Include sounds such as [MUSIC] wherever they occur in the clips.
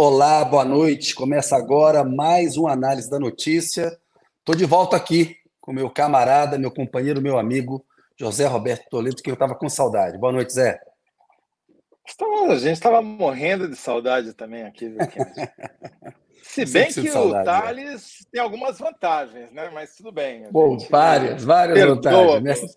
Olá, boa noite. Começa agora mais uma análise da notícia. Estou de volta aqui com meu camarada, meu companheiro, meu amigo José Roberto Toledo, que eu estava com saudade. Boa noite, Zé. A gente estava morrendo de saudade também aqui. [LAUGHS] Se bem que saudade, o Thales é. tem algumas vantagens, né? Mas tudo bem. Bom, várias, várias vantagens. Mestre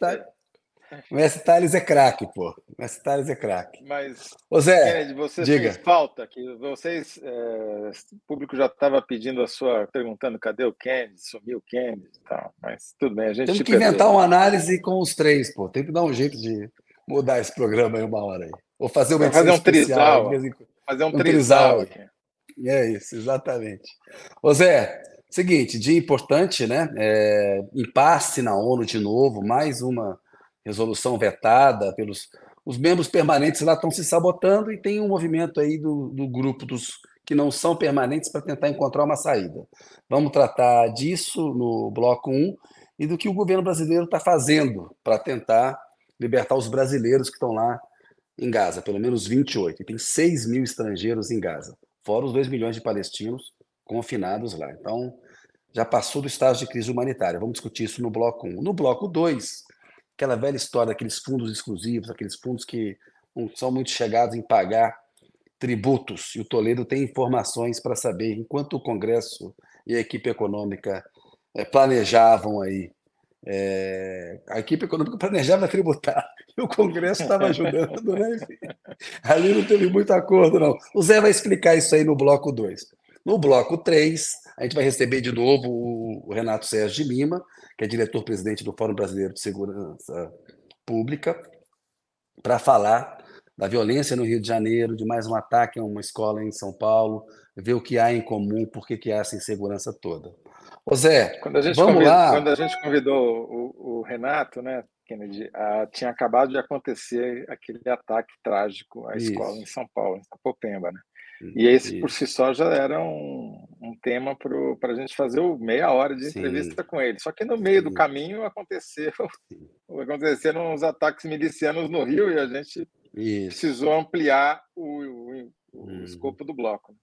[LAUGHS] Mestre Thales é craque, pô. O Mestre Thales é craque. Mas, Ô Zé, Kennedy, você diga. fez falta, que vocês, é, o público já estava pedindo a sua, perguntando cadê o Kennedy, sumiu o Kennedy e tal. Mas tudo bem, a gente Temos que perdeu. inventar uma análise com os três, pô. Tem que dar um jeito de mudar esse programa aí uma hora aí. Ou fazer uma fazer um trisal. Fazer um, um trisal. aqui. É isso, exatamente. Ô Zé, seguinte, dia importante, né? É, impasse na ONU de novo, mais uma resolução vetada pelos. Os membros permanentes lá estão se sabotando e tem um movimento aí do, do grupo dos que não são permanentes para tentar encontrar uma saída. Vamos tratar disso no bloco 1 e do que o governo brasileiro está fazendo para tentar libertar os brasileiros que estão lá em Gaza, pelo menos 28. E tem 6 mil estrangeiros em Gaza fora os 2 milhões de palestinos confinados lá. Então, já passou do estágio de crise humanitária. Vamos discutir isso no bloco 1. No bloco 2, aquela velha história daqueles fundos exclusivos, aqueles fundos que não são muito chegados em pagar tributos. E o Toledo tem informações para saber, enquanto o Congresso e a equipe econômica é, planejavam aí é, a equipe econômica planejava tributar [LAUGHS] e o Congresso estava ajudando, né? [LAUGHS] Ali não teve muito acordo, não. O Zé vai explicar isso aí no bloco 2. No bloco 3, a gente vai receber de novo o Renato Sérgio de Lima, que é diretor-presidente do Fórum Brasileiro de Segurança Pública, para falar da violência no Rio de Janeiro, de mais um ataque a uma escola em São Paulo, ver o que há em comum, por que há essa insegurança toda. Ô Zé, quando a gente vamos convidou, lá. Quando a gente convidou o, o Renato, né, Kennedy, a, tinha acabado de acontecer aquele ataque trágico à Isso. escola em São Paulo, em Sapopemba, né? E esse por si só já era um, um tema para a gente fazer o meia hora de entrevista Sim. com ele. Só que no meio Sim. do caminho aconteceu, [LAUGHS] aconteceram uns ataques milicianos no Rio e a gente Isso. precisou ampliar o, o, o hum. escopo do bloco.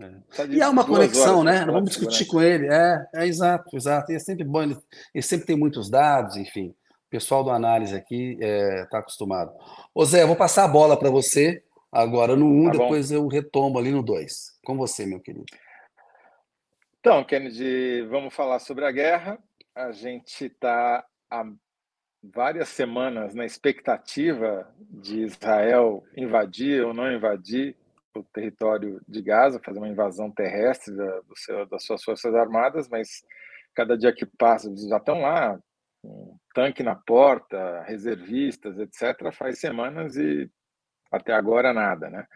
É. E há uma conexão, né? Não vamos discutir com ele. É, é exato, exato. E é sempre bom, ele, ele sempre tem muitos dados, enfim. O pessoal do análise aqui está é, tá acostumado. Ô Zé, eu vou passar a bola para você agora no 1, um, tá depois eu retomo ali no 2. Com você, meu querido. Então, Kennedy, vamos falar sobre a guerra. A gente está há várias semanas na expectativa de Israel invadir ou não invadir o território de Gaza, fazer uma invasão terrestre da, seu, das suas forças armadas, mas cada dia que passa eles já estão lá, um tanque na porta, reservistas, etc. Faz semanas e até agora nada, né?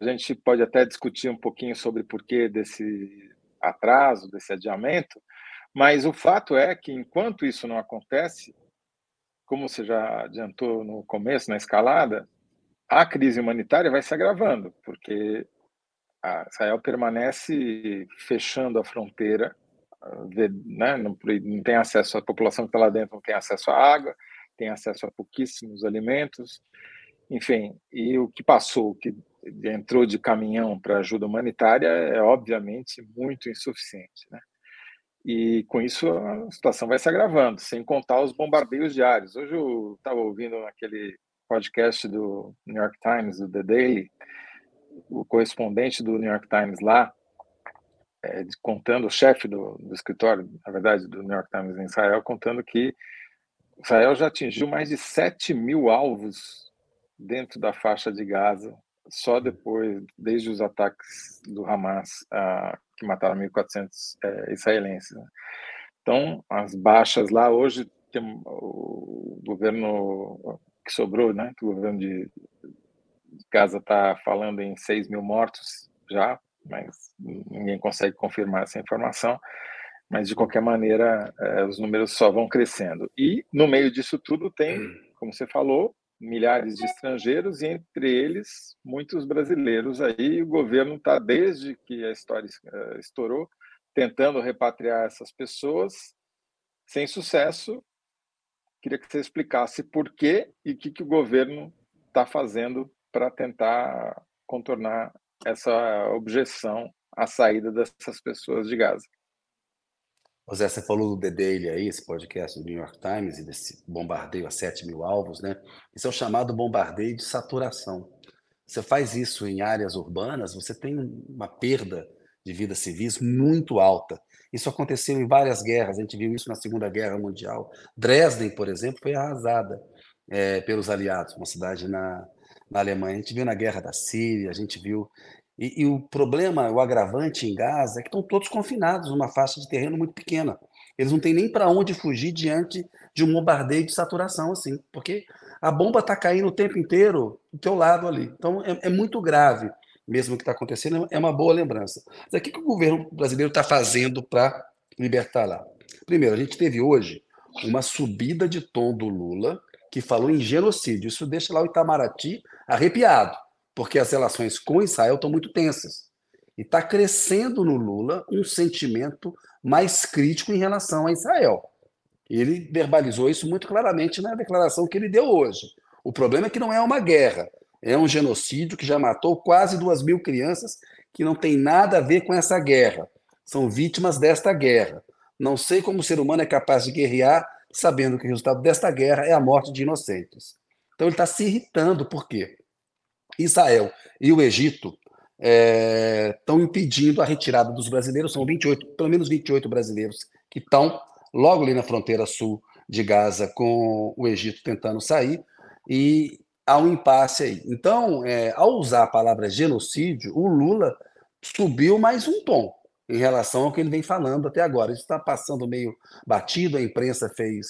A gente pode até discutir um pouquinho sobre o porquê desse atraso, desse adiamento, mas o fato é que enquanto isso não acontece, como você já adiantou no começo, na escalada, a crise humanitária vai se agravando, porque Israel permanece fechando a fronteira, né? não, não tem acesso, a população que está lá dentro não tem acesso à água, tem acesso a pouquíssimos alimentos, enfim, e o que passou, o que entrou de caminhão para ajuda humanitária é obviamente muito insuficiente, né? E com isso a situação vai se agravando, sem contar os bombardeios diários. Hoje eu estava ouvindo aquele podcast do New York Times, do The Daily, o correspondente do New York Times lá, é, contando, o chefe do, do, escritório, na verdade, do New York Times em Israel, contando que Israel já atingiu mais de 7 mil alvos dentro da faixa de Gaza, só depois, desde os ataques do Hamas, ah, que mataram 1.400 é, israelenses. Né? Então, as baixas lá, hoje, tem, o governo que sobrou, né? O governo de Gaza está falando em 6 mil mortos já, mas ninguém consegue confirmar essa informação. Mas, de qualquer maneira, é, os números só vão crescendo. E, no meio disso tudo, tem, como você falou, milhares de estrangeiros e, entre eles, muitos brasileiros. Aí o governo está, desde que a história é, estourou, tentando repatriar essas pessoas, sem sucesso, Queria que você explicasse por quê e o que, que o governo está fazendo para tentar contornar essa objeção à saída dessas pessoas de Gaza. José, você falou do The Daily aí, esse podcast do New York Times, e desse bombardeio a 7 mil alvos, né? Isso é o chamado bombardeio de saturação. Você faz isso em áreas urbanas, você tem uma perda de vidas civis muito alta. Isso aconteceu em várias guerras, a gente viu isso na Segunda Guerra Mundial. Dresden, por exemplo, foi arrasada é, pelos aliados, uma cidade na, na Alemanha. A gente viu na Guerra da Síria, a gente viu. E, e o problema, o agravante em Gaza é que estão todos confinados numa faixa de terreno muito pequena. Eles não têm nem para onde fugir diante de um bombardeio de saturação, assim, porque a bomba está caindo o tempo inteiro do teu lado ali. Então é, é muito grave mesmo o que está acontecendo, é uma boa lembrança. Mas o que, o governo brasileiro está fazendo para libertar lá? Primeiro, a gente teve hoje uma subida de tom do Lula, que falou em genocídio. Isso deixa lá o Itamaraty arrepiado, porque as relações com Israel estão muito tensas. E está crescendo no Lula um sentimento mais crítico em relação a Israel. Ele verbalizou isso muito claramente na declaração que ele deu hoje. O problema é que não é uma guerra, é um genocídio que já matou quase duas mil crianças que não tem nada a ver com essa guerra. São vítimas desta guerra. Não sei como o ser humano é capaz de guerrear sabendo que o resultado desta guerra é a morte de inocentes. Então ele está se irritando, por quê? Israel e o Egito estão é, impedindo a retirada dos brasileiros, são 28, pelo menos 28 brasileiros que estão logo ali na fronteira sul de Gaza com o Egito tentando sair, e há um impasse aí. Então, é, ao usar a palavra genocídio, o Lula subiu mais um tom em relação ao que ele vem falando até agora. Isso está passando meio batido, a imprensa fez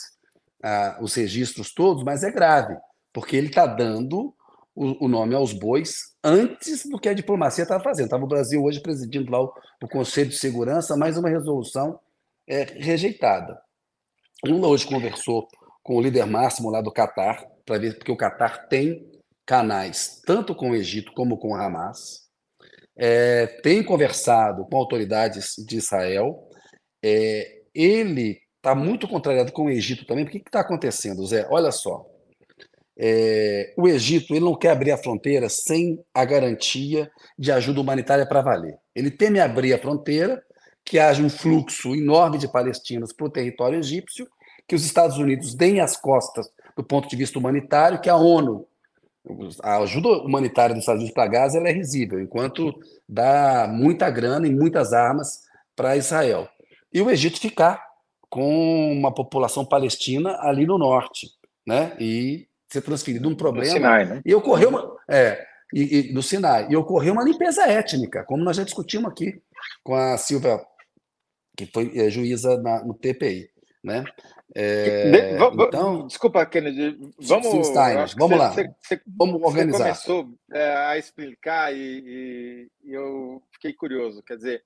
ah, os registros todos, mas é grave, porque ele está dando o, o, nome aos bois antes do que a diplomacia estava fazendo. Estava o Brasil hoje presidindo lá o, o Conselho de Segurança, mais uma resolução é, rejeitada. Lula hoje conversou com o líder máximo lá do Catar, para ver, porque o Catar tem canais tanto com o Egito como com o Hamas, é, tem conversado com autoridades de Israel, é, ele está muito contrariado com o Egito também, porque o que está acontecendo, Zé? Olha só, é, o Egito ele não quer abrir a fronteira sem a garantia de ajuda humanitária para valer. Ele teme abrir a fronteira que haja um fluxo enorme de palestinos para o território egípcio, que os Estados Unidos deem as costas do ponto de vista humanitário, que a ONU, a ajuda humanitária dos Estados Unidos para Gaza é risível, enquanto dá muita grana e muitas armas para Israel. E o Egito ficar com uma população palestina ali no norte, né? E ser transferido um problema. No Sinai, né? E ocorreu uma, é, e, e, no Sinai. E ocorreu uma limpeza étnica, como nós já discutimos aqui com a Silvia que foi é, juíza na, no TPI. Né? É, de, então, desculpa, Kennedy, vamos, vamos lá, você, vamos organizar. Você começou é, a explicar e, e, e, eu fiquei curioso. Quer dizer,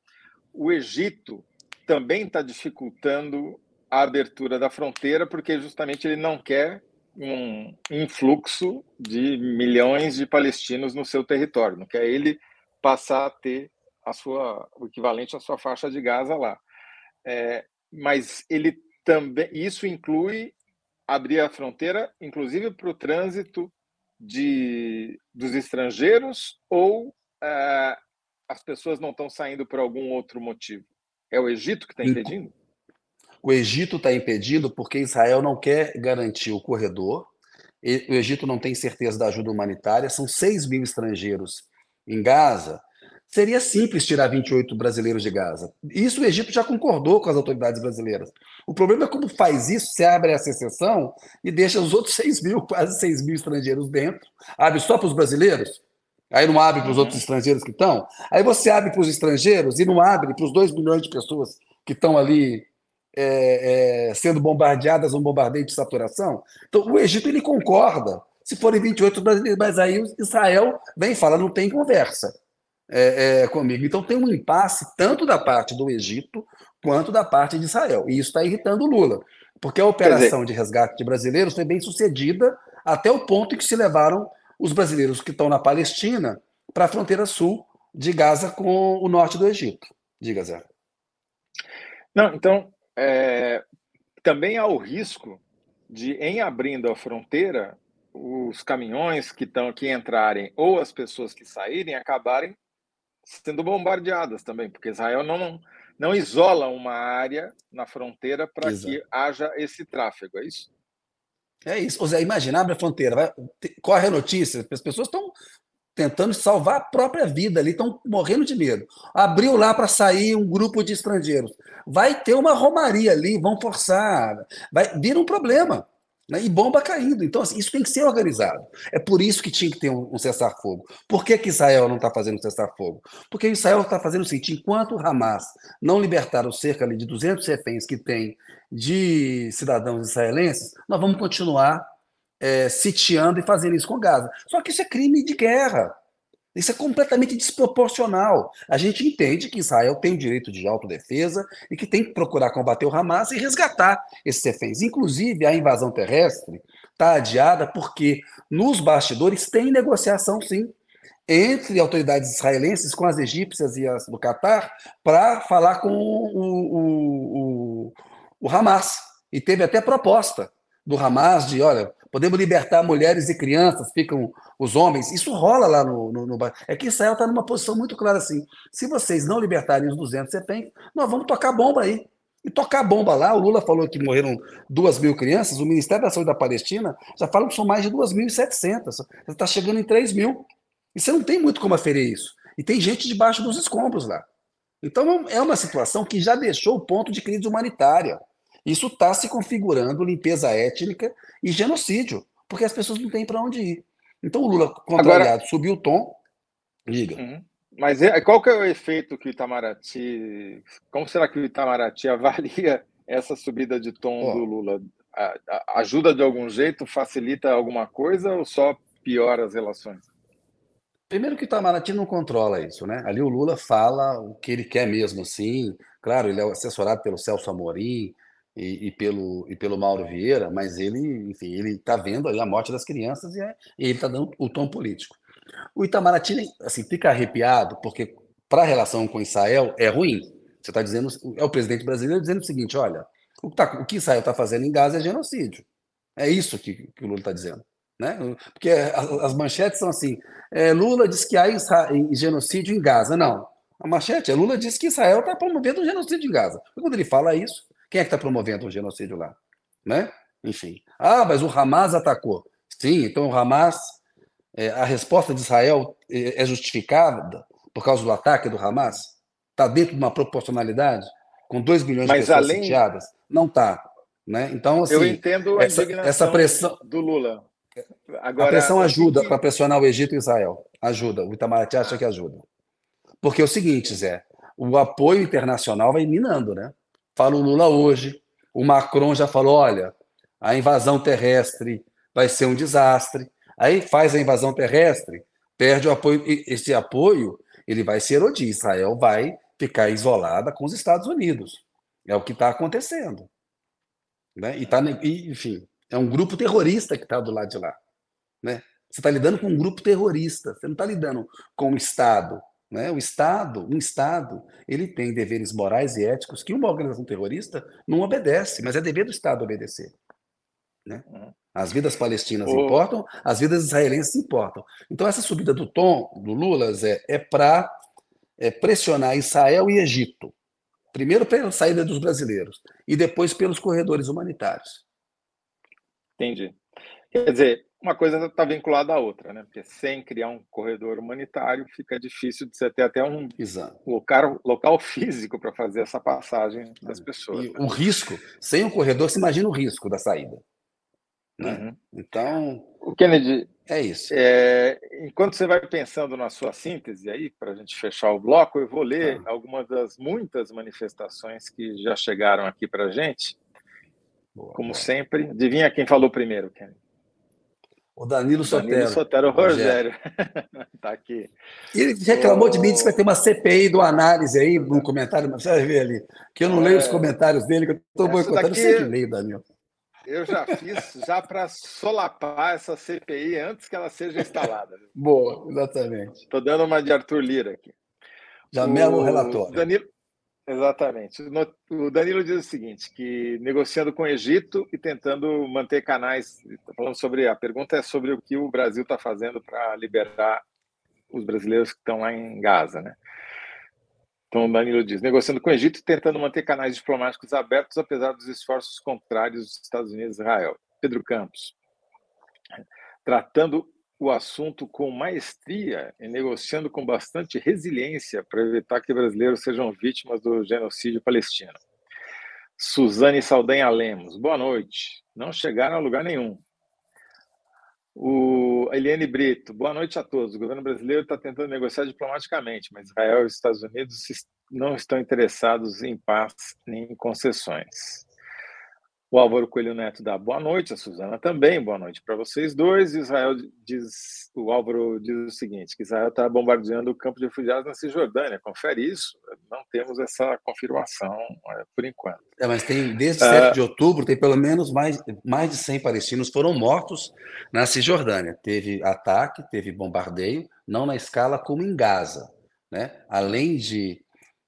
o Egito também está dificultando a abertura da fronteira porque justamente ele não quer um influxo de milhões de palestinos no seu território, não quer ele passar a ter a sua, o equivalente à sua faixa de Gaza lá. É, mas ele também, isso inclui abrir a fronteira, inclusive para o trânsito de, dos estrangeiros ou é, as pessoas não estão saindo por algum outro motivo? É o Egito que está impedindo? O Egito está impedindo porque Israel não quer garantir o corredor. O Egito não tem certeza da ajuda humanitária. São 6 mil estrangeiros em Gaza Seria simples tirar 28 brasileiros de Gaza. Isso o Egito já concordou com as autoridades brasileiras. O problema é como faz isso, você abre essa exceção e deixa os outros [LAUGHS] 6 mil, quase 6 mil estrangeiros dentro. Abre só para os brasileiros? Aí não abre para os outros estrangeiros que estão? Aí você abre para os estrangeiros e não abre para os 2 milhões de pessoas que estão ali é, é, sendo bombardeadas um bombardeio de saturação? Então o Egito ele concorda. Se forem 28 brasileiros, mas aí Israel vem e fala, não tem conversa é, é, comigo. Então tem um impasse tanto da parte do Egito quanto da parte de Israel. E isso está irritando o Lula, porque a operação dizer... de resgate de brasileiros foi bem sucedida até o ponto em que se levaram os brasileiros que estão na Palestina para a fronteira sul de Gaza com o norte do Egito. Diga, Zé. Não, então, é, também há o risco de, em abrindo a fronteira, os caminhões que estão aqui entrarem ou as pessoas que saírem acabarem sendo bombardeadas também, porque Israel não, não isola uma área na fronteira para que haja esse tráfego, é isso? É isso. Ou seja, imagina, abre a fronteira, vai, corre a notícia, as pessoas estão tentando salvar a própria vida ali, estão morrendo de medo. Abriu lá para sair um grupo de estrangeiros. Vai ter uma romaria ali, vão forçar, vai vir um problema. Né? E bomba caindo. Então, assim, isso tem que ser organizado. É por isso que tinha que ter um, um cessar-fogo. Por que, que Israel não está fazendo um cessar-fogo? Porque Israel está fazendo o seguinte: enquanto o Hamas não libertar os cerca de 200 reféns que tem de cidadãos israelenses, nós vamos continuar é, sitiando e fazendo isso com Gaza. Só que isso é crime de guerra. Isso é completamente desproporcional. A gente entende que Israel tem o direito de autodefesa e que tem que procurar combater o Hamas e resgatar esses reféns. Inclusive, a invasão terrestre está adiada porque nos bastidores tem negociação, sim, entre autoridades israelenses com as egípcias e as do Catar para falar com o, o, o, o Hamas. E teve até proposta do Hamas de, olha, podemos libertar mulheres e crianças, ficam os homens. Isso rola lá no. no, no... É que Israel está numa posição muito clara assim. Se vocês não libertarem os 200 reféns, nós vamos tocar bomba aí. E tocar bomba lá, o Lula falou que morreram duas mil crianças, o Ministério da Saúde da Palestina já fala que são mais de 2.700. Está chegando em 3 mil. E você não tem muito como aferir isso. E tem gente debaixo dos escombros lá. Então é uma situação que já deixou o ponto de crise humanitária. Isso está se configurando limpeza étnica e genocídio, porque as pessoas não têm para onde ir. Então o Lula, contrariado, Agora, subiu o tom. Diga. Uhum. Mas é, qual que é o efeito que o Itamaraty. Como será que o Itamaraty avalia [LAUGHS] essa subida de tom oh. do Lula? ajuda de algum jeito? Facilita alguma coisa ou só piora as relações? Primeiro que o Itamaraty não controla isso, né? Ali o Lula fala o que ele quer mesmo, assim. Claro, ele é assessorado pelo Celso Amorim, e, e, pelo, e pelo Mauro Vieira, mas ele, enfim, ele está vendo a morte das crianças e, é, e ele está dando o tom político. O Itamaraty, assim, fica arrepiado, porque para a relação com Israel é ruim. Você está dizendo, é o presidente brasileiro dizendo o seguinte: olha, o que, tá, o que Israel está fazendo em Gaza é genocídio. É isso que, que o Lula está dizendo. Né? Porque as, manchetes são assim: é, Lula diz que há genocídio em Gaza. Não. A manchete é Lula diz que Israel está promovendo um genocídio em Gaza. Quando ele fala isso, quem é que está promovendo o genocídio lá? Né? Enfim. Ah, mas o Hamas atacou. Sim, então o Hamas, é, a resposta de Israel é, é justificada por causa do ataque do Hamas? Está dentro de uma proporcionalidade? Com 2 milhões mas de pessoas além... sitiadas? Não está. Né? Então, assim, Eu entendo a essa, essa pressão do Lula. Agora, a pressão ajuda para pressionar o Egito e Israel. Ajuda. O Itamaraty acha que ajuda. Porque é o seguinte, Zé, o apoio internacional vai minando, né? Fala o Lula hoje. O Macron já falou: olha, a invasão terrestre vai ser um desastre. Aí faz a invasão terrestre, perde o apoio. Esse apoio ele vai se erodir. Israel vai ficar isolada com os Estados Unidos. É o que está acontecendo. Né? E tá, enfim, é um grupo terrorista que está do lado de lá. Né? Você está lidando com um grupo terrorista, você não está lidando com o Estado. Né? O Estado, um Estado, ele tem deveres morais e éticos que uma organização terrorista não obedece, mas é dever do Estado obedecer. Né? Uhum. As vidas palestinas oh. importam, as vidas israelenses importam. Então, essa subida do tom do Lula Zé, é para é, pressionar Israel e Egito. Primeiro pela saída dos brasileiros e depois pelos corredores humanitários. Entendi. Quer dizer, uma coisa está vinculada à outra, né? Porque sem criar um corredor humanitário fica difícil de você ter até um local, local físico para fazer essa passagem das pessoas. E né? o risco, sem o corredor, você imagina o risco da saída. Né? Uhum. Então. O Kennedy. É isso. É, enquanto você vai pensando na sua síntese aí, para a gente fechar o bloco, eu vou ler ah. algumas das muitas manifestações que já chegaram aqui para a gente. Boa, Como boa. sempre. Adivinha quem falou primeiro, Kennedy? O Danilo Sotero. Danilo Sotero Rogério. Está [LAUGHS] aqui. Ele reclamou de mim, disse que vai ter uma CPI do análise aí, no comentário, mas você vai ver ali. Que eu não é... leio os comentários dele, que eu estou boicotando. Daqui... Eu sempre leio, Danilo. Eu já fiz, já para solapar essa CPI antes que ela seja instalada. Boa, exatamente. Estou dando uma de Arthur Lira aqui. Já o... mesmo relatório. Danilo, Exatamente. O Danilo diz o seguinte, que negociando com o Egito e tentando manter canais, tá falando sobre a pergunta é sobre o que o Brasil está fazendo para liberar os brasileiros que estão lá em Gaza, né? Então, Danilo diz: negociando com o Egito e tentando manter canais diplomáticos abertos, apesar dos esforços contrários dos Estados Unidos e Israel. Pedro Campos, tratando o assunto com maestria e negociando com bastante resiliência para evitar que brasileiros sejam vítimas do genocídio palestino. Suzane Saldanha Lemos, boa noite. Não chegaram a lugar nenhum. O Eliane Brito, boa noite a todos. O governo brasileiro está tentando negociar diplomaticamente, mas Israel e os Estados Unidos não estão interessados em paz nem em concessões. O Álvaro Coelho Neto dá boa noite, a Suzana também, boa noite para vocês dois. Israel diz, o Álvaro diz o seguinte: que Israel está bombardeando o campo de refugiados na Cisjordânia. Confere isso? Não temos essa confirmação é, por enquanto. É, mas tem, desde 7 de outubro, tem pelo menos mais, mais de 100 palestinos foram mortos na Cisjordânia. Teve ataque, teve bombardeio, não na escala como em Gaza. Né? Além de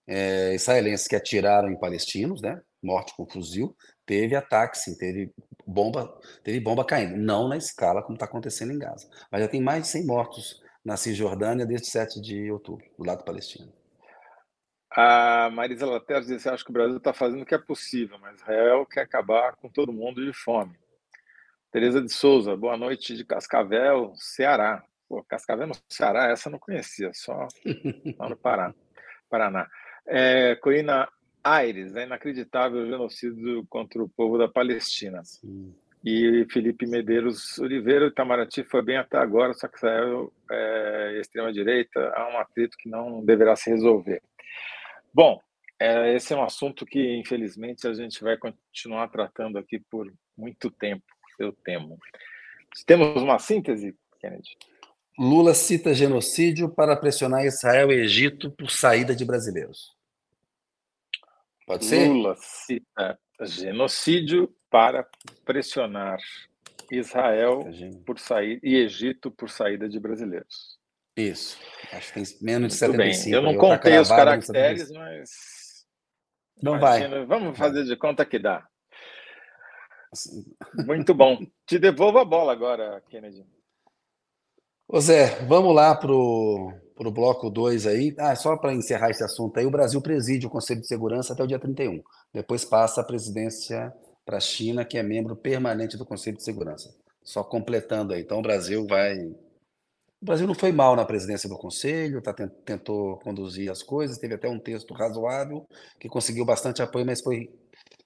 é, israelenses que atiraram em palestinos, né? morte com fuzil, teve ataque, sim, teve bomba, teve bomba caindo, não na escala como está acontecendo em Gaza. Mas já tem mais de 100 mortos na Cisjordânia desde 7 de outubro, do lado palestino. A Marisa Laterra disse: Acho que o Brasil está fazendo o que é possível, mas Israel quer acabar com todo mundo de fome. Tereza de Souza, boa noite de Cascavel, Ceará. Pô, Cascavel no Ceará, essa eu não conhecia, só lá no Paraná. É, Corina Aires, é inacreditável o genocídio contra o povo da Palestina. Sim. E Felipe Medeiros Oliveira, Itamaraty foi bem até agora, só que saiu é, extrema-direita, há um atrito que não deverá se resolver. Bom, é, esse é um assunto que, infelizmente, a gente vai continuar tratando aqui por muito tempo, eu temo. Temos uma síntese, Kennedy? Lula cita genocídio para pressionar Israel e Egito por saída de brasileiros. Pode ser? Lula cita genocídio para pressionar Israel por sair e Egito por saída de brasileiros. Isso. Acho que tem menos de Muito 75. Bem. Eu não tá contei os caracteres, mas. Não Imagina, vai. Vamos fazer de conta que dá. Muito bom. Te devolvo a bola agora, Kennedy. Ô Zé, vamos lá para o bloco 2 aí. Ah, só para encerrar esse assunto aí, o Brasil preside o Conselho de Segurança até o dia 31. Depois passa a presidência para a China, que é membro permanente do Conselho de Segurança. Só completando aí. Então o Brasil vai. O Brasil não foi mal na presidência do Conselho, tá, tentou conduzir as coisas, teve até um texto razoável, que conseguiu bastante apoio, mas foi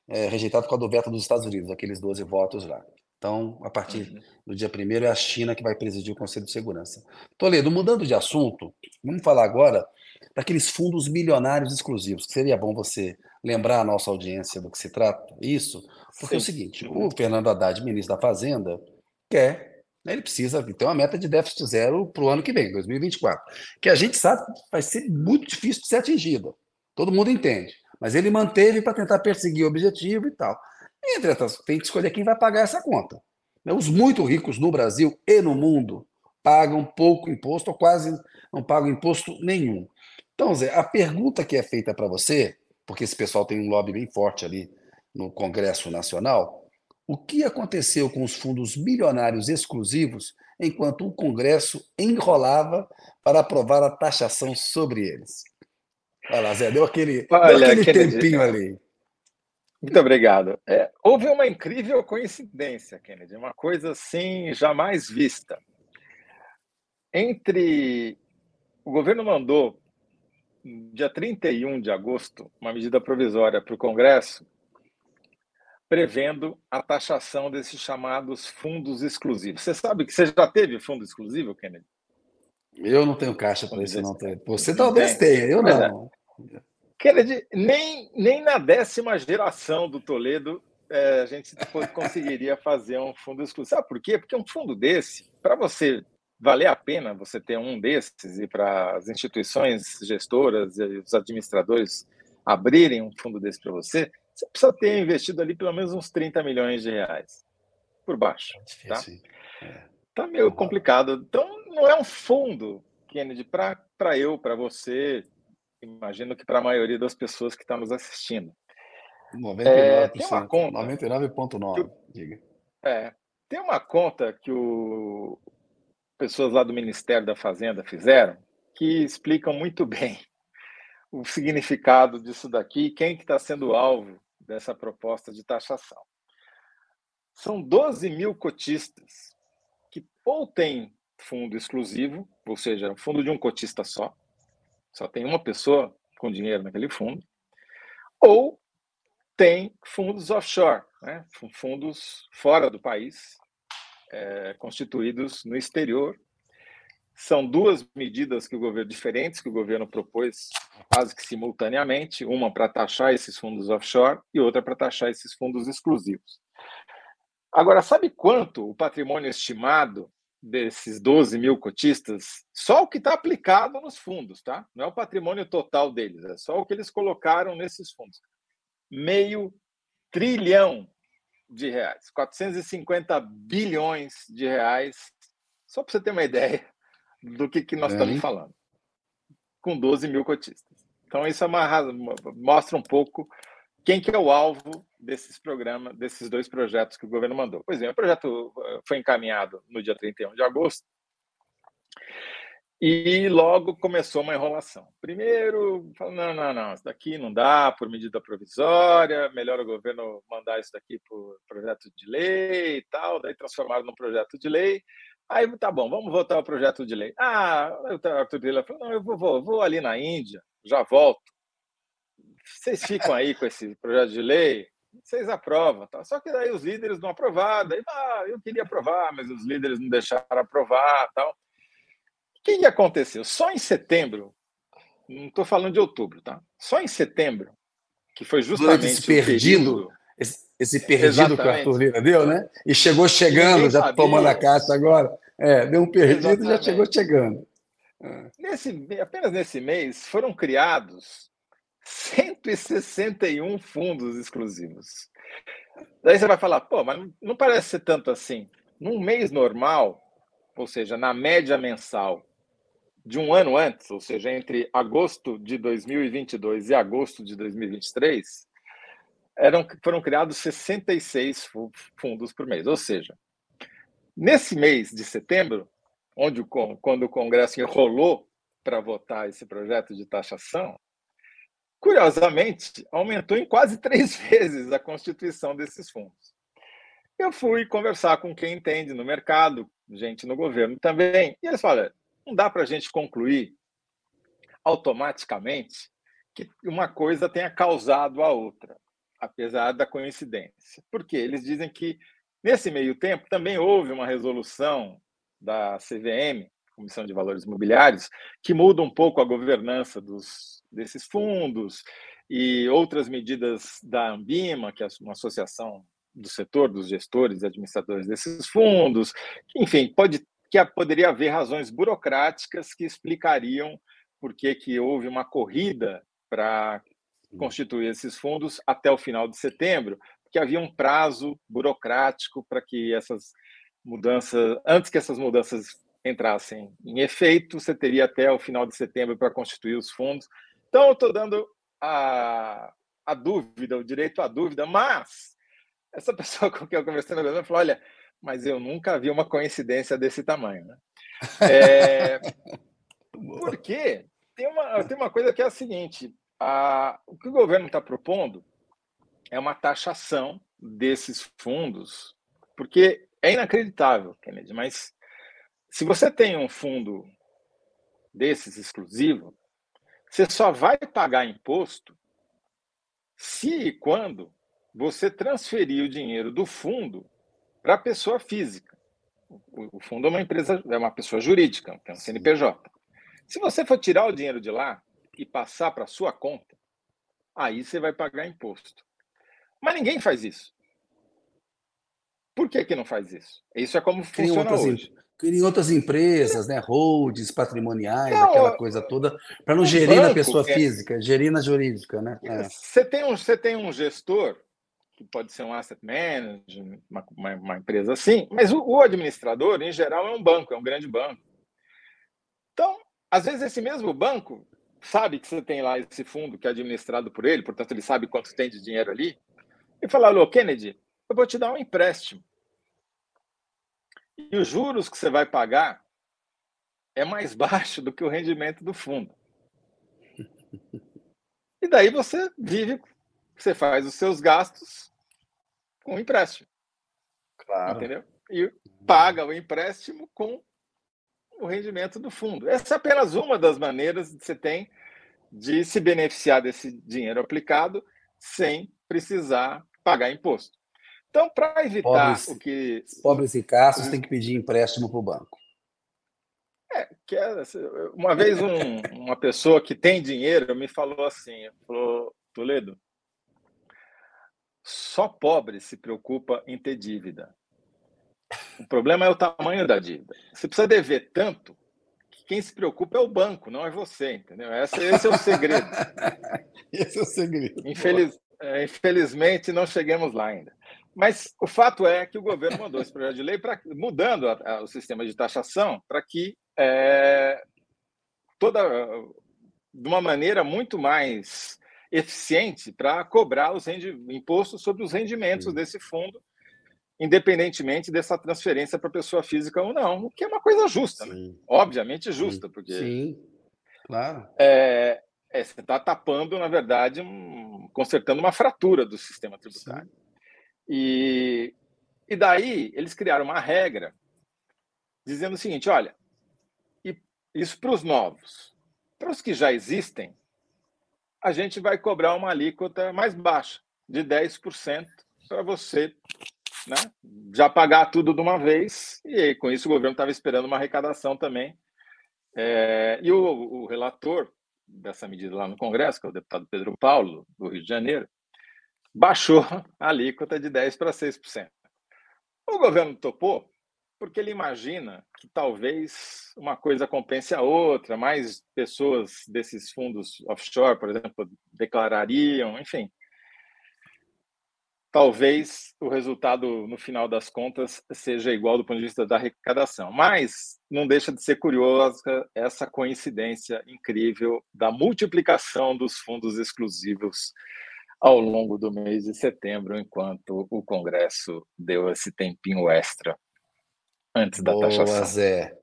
é, rejeitado por causa do veto dos Estados Unidos, aqueles 12 votos lá. Então, a partir uhum. do dia 1 é a China que vai presidir o Conselho de Segurança. Toledo, mudando de assunto, vamos falar agora daqueles fundos milionários exclusivos, que seria bom você lembrar a nossa audiência do que se trata, isso, porque Sim. é o seguinte, o Fernando Haddad, ministro da Fazenda, quer, né, ele precisa ter uma meta de déficit zero para o ano que vem, 2024, que a gente sabe que vai ser muito difícil de ser atingida, todo mundo entende, mas ele manteve para tentar perseguir o objetivo e tal. Entretanto, tem que escolher quem vai pagar essa conta. Né, os muito ricos no Brasil e no mundo pagam pouco imposto ou quase não pagam imposto nenhum. Então, Zé, a pergunta que é feita para você, porque esse pessoal tem um lobby bem forte ali no Congresso Nacional, o que aconteceu com os fundos milionários exclusivos enquanto o Congresso enrolava para aprovar a taxação sobre eles? Olha lá, Zé, deu aquele, Olha, deu aquele tempinho ali. Muito obrigado. É, houve uma incrível coincidência, Kennedy, uma coisa assim jamais vista. Entre. O governo mandou, dia 31 de agosto, uma medida provisória para o Congresso, prevendo a taxação desses chamados fundos exclusivos. Você sabe que você já teve fundo exclusivo, Kennedy? Eu não tenho caixa para isso, não. Você talvez tenha, eu é. não. É. Kennedy, nem, nem na décima geração do Toledo é, a gente conseguiria fazer um fundo exclusivo. Sabe por quê? Porque um fundo desse, para você valer a pena você ter um desses e para as instituições gestoras e os administradores abrirem um fundo desse para você, você precisa ter investido ali pelo menos uns 30 milhões de reais por baixo. É tá? É. tá meio complicado. Então, não é um fundo, Kennedy, para eu, para você, imagino que para a maioria das pessoas que estão nos assistindo. 99%. É, tem uma conta. 99,9%. Diga. É, tem uma conta que o pessoas lá do Ministério da Fazenda fizeram que explicam muito [LAUGHS] bem o significado disso daqui, quem que está sendo alvo dessa proposta de taxação. São 12 mil cotistas que ou têm fundo exclusivo, ou seja, fundo de um cotista só, só tem uma pessoa com dinheiro naquele fundo, ou tem fundos offshore, né? fundos fora do país, é, constituídos no exterior. São duas medidas que o governo diferentes que o governo propôs quase que simultaneamente, uma para taxar esses fundos offshore e outra para taxar esses fundos exclusivos. Agora, sabe quanto o patrimônio estimado desses 12 mil cotistas? Só o que está aplicado nos fundos, tá? Não é o patrimônio total deles, é só o que eles colocaram nesses fundos. Meio trilhão de reais, 450 bilhões de reais, só para você ter uma ideia do que, que nós é. estamos falando, com 12 mil cotistas. Então, isso é uma, mostra um pouco quem que é o alvo desses programas, desses dois projetos que o governo mandou. Pois é, o projeto eh, foi encaminhado no dia 31 de agosto e logo começou uma enrolação. Primeiro, falou, não, não, não, isso daqui não dá por medida provisória, melhor o governo mandar isso daqui por projeto de lei e tal, daí transformaram num projeto de lei. Aí, tá bom, vamos votar o projeto de lei. Ah, o Arthur Vila falou, não, eu vou, vou, vou ali na Índia, já volto vocês ficam aí com esse projeto de lei, vocês aprovam. Tá? Só que daí os líderes não aprovaram. Daí, ah, eu queria aprovar, mas os líderes não deixaram aprovar. Tal. O que, que aconteceu? Só em setembro, não estou falando de outubro, tá? Só em setembro, que foi justamente esse perdido, esse, esse, perdido Exatamente. que o Arthur Lira deu, né? E chegou chegando, já sabia. tomando a caixa agora. É, deu um perdido e já chegou chegando. Nesse, apenas nesse mês foram criados 161 fundos exclusivos. Daí você vai falar, pô, mas não parece ser tanto assim. Num mês normal, ou seja, na média mensal de um ano antes, ou seja, entre agosto de 2022 e agosto de 2023, eram, foram criados 66 fundos por mês. Ou seja, nesse mês de setembro, onde quando o Congresso enrolou para votar esse projeto de taxação, Curiosamente, aumentou em quase três [LAUGHS] vezes a constituição desses fundos. Eu fui conversar com quem entende no mercado, gente no governo também, e eles falaram: não dá para a gente concluir automaticamente que uma coisa tenha causado a outra, apesar da coincidência. Porque eles dizem que, nesse meio tempo, também houve uma resolução da CVM, Comissão de Valores Imobiliários, que muda um pouco a governança dos desses fundos e outras medidas da Ambima, que é uma associação do setor dos gestores e administradores desses fundos, enfim, pode que poderia haver razões burocráticas que explicariam por que, que houve uma corrida para constituir esses fundos até o final de setembro, porque havia um prazo burocrático para que essas mudanças, antes que essas mudanças entrassem em efeito, você teria até o final de setembro para constituir os fundos. Então, eu estou dando a, a dúvida, o direito à dúvida, mas essa [LAUGHS] pessoa com quem eu conversei no falou: olha, mas eu nunca vi uma coincidência desse tamanho. Né? É, [LAUGHS] porque tem uma, tem uma coisa que é a seguinte: a, o que o governo está propondo é uma taxação desses fundos, porque é inacreditável, Kennedy, mas se você tem um fundo desses exclusivo, você só vai pagar imposto se e quando você transferir o dinheiro do fundo para a pessoa física. O fundo é uma empresa, é uma pessoa jurídica, é um CNPJ. Se você for tirar o dinheiro de lá e passar para a sua conta, aí você vai pagar imposto. Mas ninguém faz isso. Por que, que não faz isso? Isso é como funciona hoje em outras empresas, né, holds patrimoniais, não, aquela coisa toda, para não gerir banco, na pessoa é... física, gerir na jurídica, né? É. Você tem um, você tem um gestor que pode ser um asset manager, uma, uma, uma empresa assim, mas o, o, administrador, em geral, é um banco, é um grande banco. Então, às vezes esse mesmo banco sabe que você tem lá esse fundo que é administrado por ele, portanto ele sabe quanto tem de dinheiro ali, e fala, alô, Kennedy, eu vou te dar um empréstimo e os juros que você vai pagar é mais [LAUGHS] baixo do que o rendimento do fundo. [LAUGHS] E daí você vive, você faz os seus gastos com empréstimo. Claro. Entendeu? E paga o empréstimo com o rendimento do fundo. Essa é apenas uma das maneiras que você tem de se beneficiar desse dinheiro aplicado sem precisar pagar imposto. Então, para evitar pobres, o que. Pobres ricaços têm que pedir empréstimo para o banco. É, que é, uma vez um, uma pessoa que tem dinheiro me falou assim: falou, Toledo, só pobre se preocupa em ter dívida. O problema é o tamanho da dívida. Você precisa dever tanto que quem se preocupa é o banco, não é você, entendeu? Esse, esse é o segredo. [LAUGHS] esse é o segredo. Infeliz, é, infelizmente, não chegamos lá ainda. Mas o fato é que o governo mandou esse projeto de lei pra, mudando a, a, o sistema de taxação para que é, toda de uma maneira muito mais eficiente para cobrar os impostos sobre os rendimentos Sim. desse fundo independentemente dessa transferência para pessoa física ou não, o que é uma coisa justa, né? obviamente justa, porque Sim, claro. É, é, você está tapando, na verdade, um, consertando uma fratura do sistema tributário. E, e daí eles criaram uma regra dizendo o seguinte: olha, isso para os novos, para os que já existem, a gente vai cobrar uma alíquota mais baixa, de 10% para você né? já pagar tudo de uma vez, e com isso o governo estava esperando uma arrecadação também. É, e o, o, relator dessa medida lá no Congresso, que é o deputado Pedro Paulo, do Rio de Janeiro, baixou [LAUGHS] a alíquota de 10% para 6%. O governo topou porque ele imagina que talvez uma coisa compense a outra, mais pessoas desses fundos offshore, por exemplo, declarariam, enfim talvez o resultado, no final das contas, seja igual do ponto de vista da arrecadação. Mas não deixa de ser curiosa essa coincidência incrível da multiplicação dos fundos exclusivos ao longo do mês de setembro, enquanto o Congresso deu esse tempinho extra antes da Boa, taxação. Zé.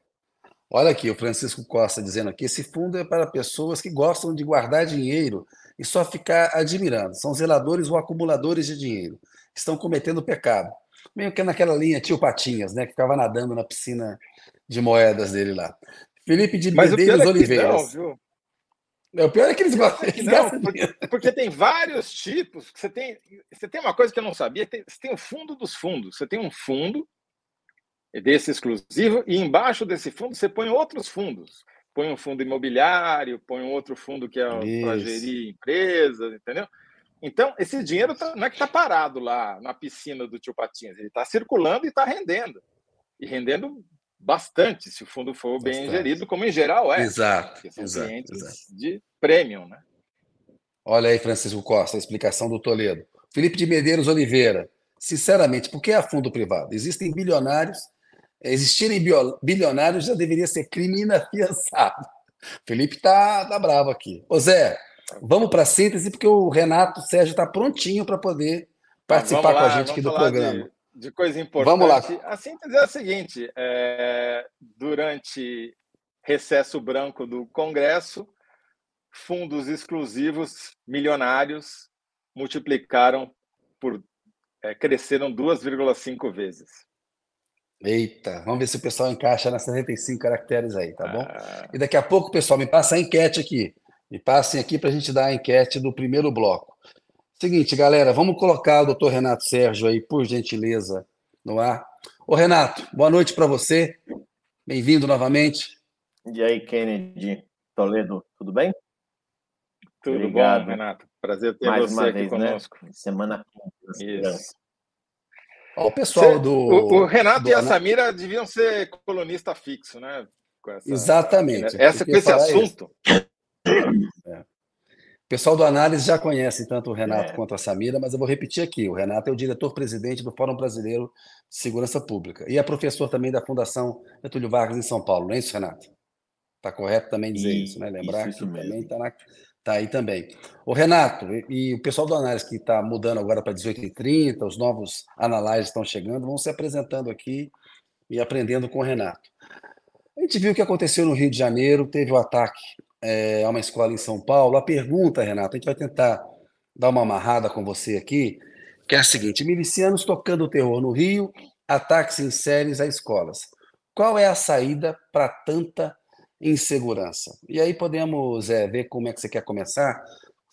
Olha aqui, o Francisco Costa dizendo aqui: esse fundo é para pessoas que gostam de guardar dinheiro e só ficar admirando. São zeladores ou acumuladores de dinheiro. Estão cometendo pecado. Meio que naquela linha tio Patinhas, né? Que ficava nadando na piscina de moedas dele lá. Felipe de Mas Medeiros é Oliveira. É, o pior é que eles gostam. É que não, porque, porque, tem vários tipos. Você tem, você tem uma coisa que eu não sabia: tem, você tem o fundo dos fundos. Você tem um fundo desse exclusivo, e embaixo desse fundo você põe outros fundos põe um fundo imobiliário, põe um outro fundo que é para gerir empresas, entendeu? Então, esse dinheiro tá, não é que está parado lá na piscina do tio Patinhas, ele está circulando e está rendendo. E rendendo bastante, se o fundo for bastante. bem gerido, como em geral é. Exato. São exato, clientes exato. de premium, né? Olha aí, Francisco Costa, a explicação do Toledo. Felipe de Medeiros Oliveira, sinceramente, por que a fundo privado? Existem bilionários existirem bilionários já deveria ser crime inafiançável. [LAUGHS] Felipe tá, tá bravo aqui. Ô Zé, vamos para a síntese, porque o Renato Sérgio está prontinho para poder participar lá, com a gente aqui do programa. De, de, coisa importante. Vamos lá. A síntese é a seguinte: é, durante recesso branco do Congresso, fundos exclusivos milionários multiplicaram por é, cresceram 2,5 vezes. Eita, vamos ver se o pessoal encaixa nas 75 caracteres aí, tá bom? Ah. E daqui a pouco, pessoal, me passa a enquete aqui. Me passem aqui para a gente dar a enquete do primeiro bloco. Seguinte, galera, vamos colocar o doutor Renato Sérgio aí, por gentileza, no ar. Ô, Renato, boa noite para você. Bem-vindo novamente. E aí, Kennedy Toledo, tudo bem? Tudo Obrigado. bom, Renato. Prazer ter Mais você uma aqui vez, né? conosco. Né? Semana Isso. Ó, o pessoal do. O, o Renato do, e a Samira deviam ser colunista fixo, né? Essa, Exatamente. Essa, com esse assunto. É. O pessoal do análise já conhece tanto o Renato é. quanto a Samira, mas eu vou repetir aqui: o Renato é o diretor-presidente do Fórum Brasileiro de Segurança Pública e é professor também da Fundação Getúlio Vargas em São Paulo, não é isso, Renato? Está correto também dizer e, isso, né? Lembrar isso, isso que também está na, Tá aí também. O Renato, e, e o pessoal do análise que está mudando agora para 18h30, os novos analistas estão chegando, vão se apresentando aqui e aprendendo com o Renato. A gente viu o que aconteceu no Rio de Janeiro, teve o ataque é, a uma escola em São Paulo. A pergunta, Renato, a gente vai tentar dar uma amarrada com você aqui, que é a seguinte: milicianos tocando terror no Rio, ataques em séries a escolas. Qual é a saída para tanta insegurança? E aí podemos é, ver como é que você quer começar.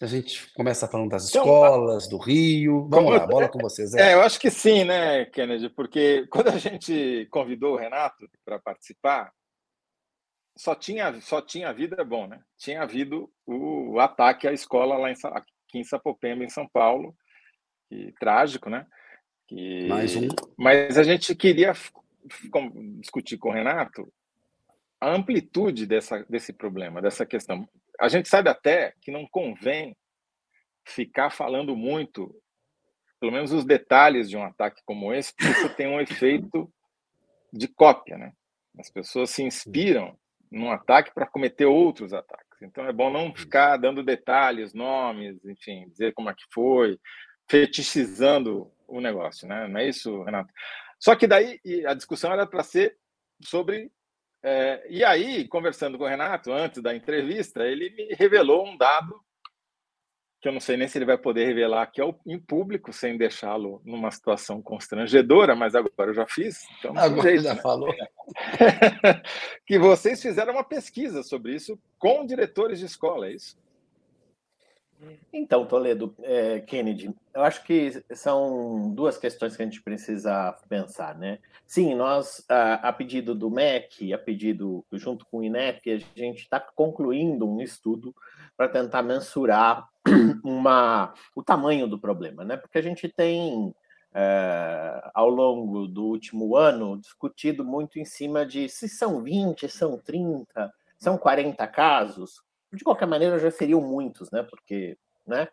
A gente começa falando das então, escolas, do Rio. Vamos lá, bola com vocês. É. é, eu acho que sim, né, Kennedy? Porque quando a gente convidou o Renato para participar, só tinha, só tinha havido, é bom, né? Tinha havido o, ataque à escola lá em, aqui em Sapopemba, em São Paulo, trágico, né? Que... Mais um. Mas a gente queria discutir com o Renato a amplitude dessa, desse problema, dessa questão a gente sabe até que não convém ficar falando muito, pelo menos os detalhes de um ataque como esse, porque isso tem um efeito de cópia, né? As pessoas se inspiram num ataque para cometer outros ataques. Então é bom não ficar dando detalhes, nomes, enfim, dizer como é que foi, fetichizando o negócio, né? Não é isso, Renato? Só que daí a discussão era para ser sobre é, e aí, conversando com o Renato, antes da entrevista, ele me revelou um dado que eu não sei nem se ele vai poder revelar aqui em público, sem deixá-lo numa situação constrangedora, mas agora eu já fiz. Então agora jeito, já né? falou. [LAUGHS] que vocês fizeram uma pesquisa sobre isso com diretores de escola, é isso? Então, Toledo, é, Kennedy, eu acho que são duas questões que a gente precisa pensar, né? Sim, nós, a, a pedido do MEC, a pedido junto com o INEP, a gente está concluindo um estudo para tentar mensurar [CLEARS THROAT] uma, o tamanho do problema, né? Porque a gente tem, é, ao longo do último ano, discutido muito em cima de se são 20, são 30, são 40 casos, de qualquer maneira, já seriam muitos, né? Porque né?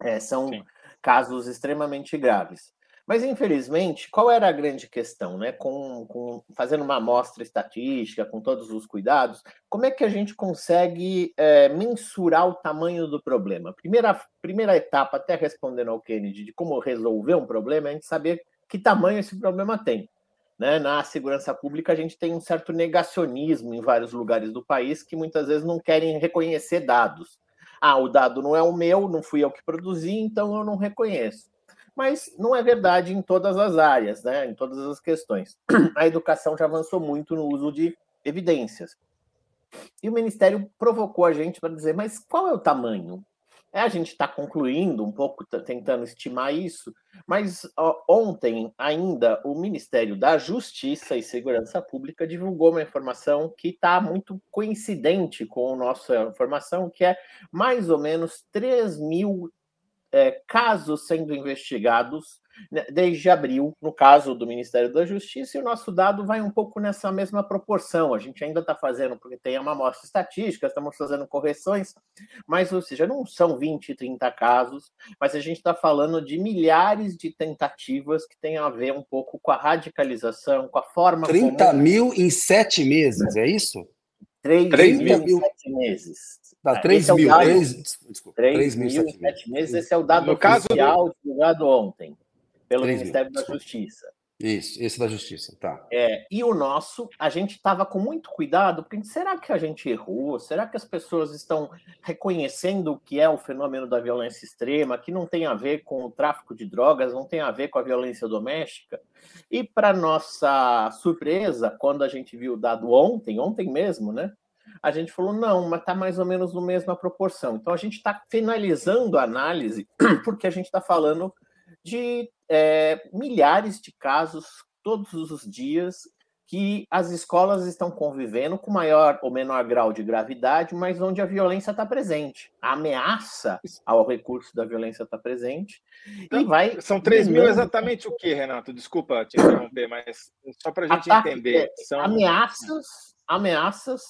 É, são Sim. casos extremamente graves. Mas, infelizmente, qual era a grande questão? Né? Com, com, fazendo uma amostra estatística, com todos os cuidados, como é que a gente consegue é, mensurar o tamanho do problema? Primeira, primeira etapa, até respondendo ao Kennedy, de como resolver um problema, é a gente saber que tamanho esse problema tem. Né? Na segurança pública, a gente tem um certo negacionismo em vários lugares do país que muitas vezes não querem reconhecer dados. Ah, o dado não é o meu, não fui eu que produzi, então eu não reconheço. Mas não é verdade em todas as áreas, né? em todas as questões. [CLEARS THROAT] A educação já avançou muito no uso de evidências. E o Ministério provocou a gente para dizer, mas qual é o tamanho? É, a gente está concluindo um pouco, tá tentando estimar isso, mas ó, ontem ainda o Ministério da Justiça e Segurança Pública divulgou uma informação que está muito coincidente com a nossa informação, que é mais ou menos 3 mil é, casos sendo investigados desde abril, no caso do Ministério da Justiça, e o nosso dado vai um pouco nessa mesma proporção. A gente ainda está fazendo, porque tem uma amostra estatística, estamos fazendo correções, mas, ou seja, não são 20, 30 casos, mas a gente está falando de milhares de tentativas que têm a ver um pouco com a radicalização, com a forma 30 como... mil em sete meses, é isso? 3, 3 mil em sete meses. Dá 3 é, mil, é 3, desculpa, 3, 3 mil, em sete meses. Esse é o dado no oficial do... divulgado ontem pelo Ministério mil. da Justiça. Isso, esse da Justiça, tá. É, e o nosso, a gente estava com muito cuidado, porque será que a gente errou? Será que as pessoas estão reconhecendo o que é o fenômeno da violência extrema, que não tem a ver com o tráfico de drogas, não tem a ver com a violência doméstica? E, para nossa surpresa, quando a gente viu o dado ontem, ontem mesmo, né? A gente falou, não, mas está mais ou menos na mesma proporção. Então, a gente está finalizando a análise, [CLEARS THROAT] porque a gente está falando de é, milhares de casos todos os dias que as escolas estão convivendo com maior ou menor grau de gravidade, mas onde a violência está presente. A ameaça ao recurso da violência está presente. Então, e vai. São 3 mil exatamente o que, Renato? Desculpa te interromper, mas só para a gente Ataque, entender. É, são... Ameaças, ameaças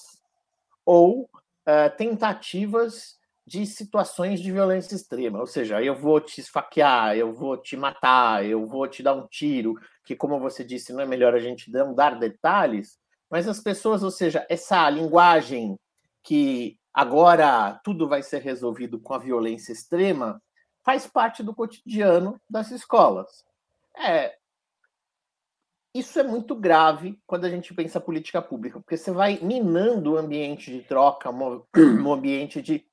ou uh, tentativas de situações de violência extrema, ou seja, eu vou te esfaquear, eu vou te matar, eu vou te dar um tiro, que como você disse, não é melhor a gente não dar detalhes, mas as pessoas, ou seja, essa linguagem que agora tudo vai ser resolvido com a violência extrema, faz parte do cotidiano das escolas. É, isso é muito grave quando a gente pensa política pública, porque você vai minando o ambiente de troca, um [CLEARS THROAT] ambiente de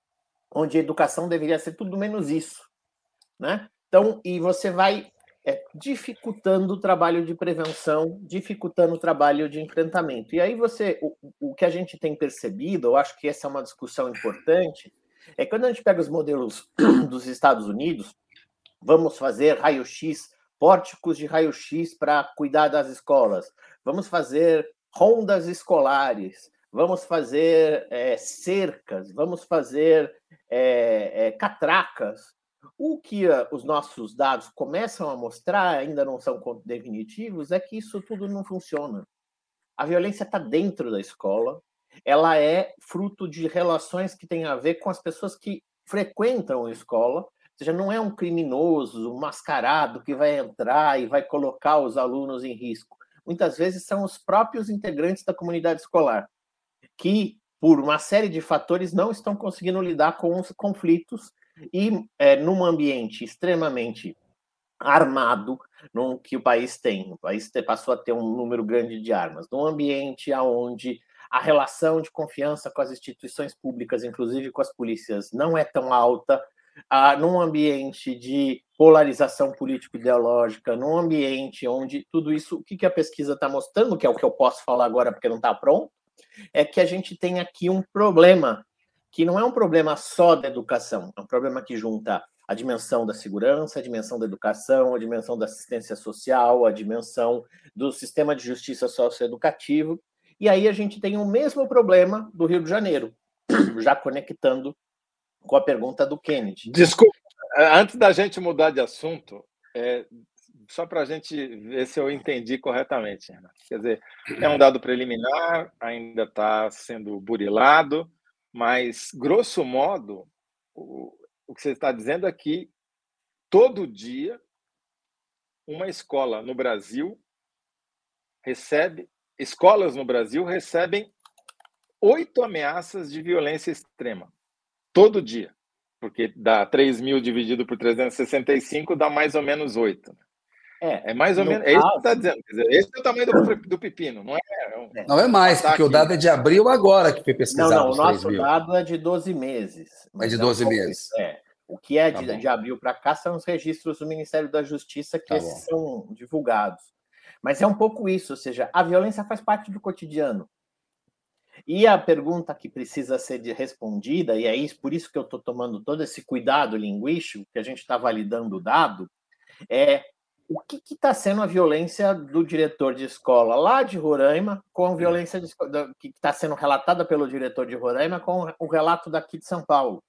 onde a educação deveria ser tudo menos isso, né? Então, e você vai é, dificultando o trabalho de prevenção, dificultando o trabalho de enfrentamento. E aí você, o, o que a gente tem percebido, eu acho que essa é uma discussão importante, é quando a gente pega os modelos [CLEARS THROAT] dos Estados Unidos, vamos fazer raio-x, pórticos de raio-x para cuidar das escolas, vamos fazer rondas escolares, vamos fazer é, cercas, vamos fazer é, é, catracas. O que os nossos dados começam a mostrar, ainda não são definitivos, é que isso tudo não funciona. A violência está dentro da escola, ela é fruto de relações que têm a ver com as pessoas que frequentam a escola, ou seja, não é um criminoso, um mascarado que vai entrar e vai colocar os alunos em risco. Muitas vezes são os próprios integrantes da comunidade escolar que, por uma série de fatores, não estão conseguindo lidar com os conflitos e, é, num ambiente extremamente armado que o país tem, o país passou a ter um número grande de armas, num ambiente onde a relação de confiança com as instituições públicas, inclusive com as polícias, não é tão alta, ah, num ambiente de polarização político-ideológica, num ambiente onde tudo isso, o que, que a pesquisa está mostrando, que é o que eu posso falar agora porque não está pronto, é que a gente tem aqui um problema, que não é um problema só da educação, é um problema que junta a dimensão da segurança, a dimensão da educação, a dimensão da assistência social, a dimensão do sistema de justiça socioeducativo, e aí a gente tem o mesmo problema do Rio de Janeiro, [COUGHS] já conectando com a pergunta do Kennedy. Desculpa, antes da gente mudar de assunto, é, só para a gente ver se eu entendi corretamente. Quer dizer, é um dado preliminar, ainda está sendo burilado, mas, grosso modo, o, o que você está dizendo é que todo dia uma escola no Brasil recebe escolas no Brasil recebem oito ameaças de violência extrema, todo dia. Porque dá 3 mil dividido por 365, dá mais ou menos oito. É, é mais ou menos. É isso que está dizendo. Quer dizer, esse é o tamanho do, [LAUGHS] do pepino, não é? é um, não é mais, porque o dado é de abril agora que foi pesquisado. Não, não, o nosso dado é de 12 meses. É de 12 meses. É. O que é tá de, de abril para cá são os registros do Ministério da Justiça que tá esses são divulgados. Mas é um pouco isso, ou seja, a violência faz parte do cotidiano. E a pergunta que precisa ser respondida, e é isso, por isso que eu estou tomando todo esse cuidado linguístico, que a gente está validando o dado, é o que está sendo a violência do diretor de escola lá de Roraima com a violência que está sendo relatada pelo diretor de Roraima com o relato daqui de São Paulo.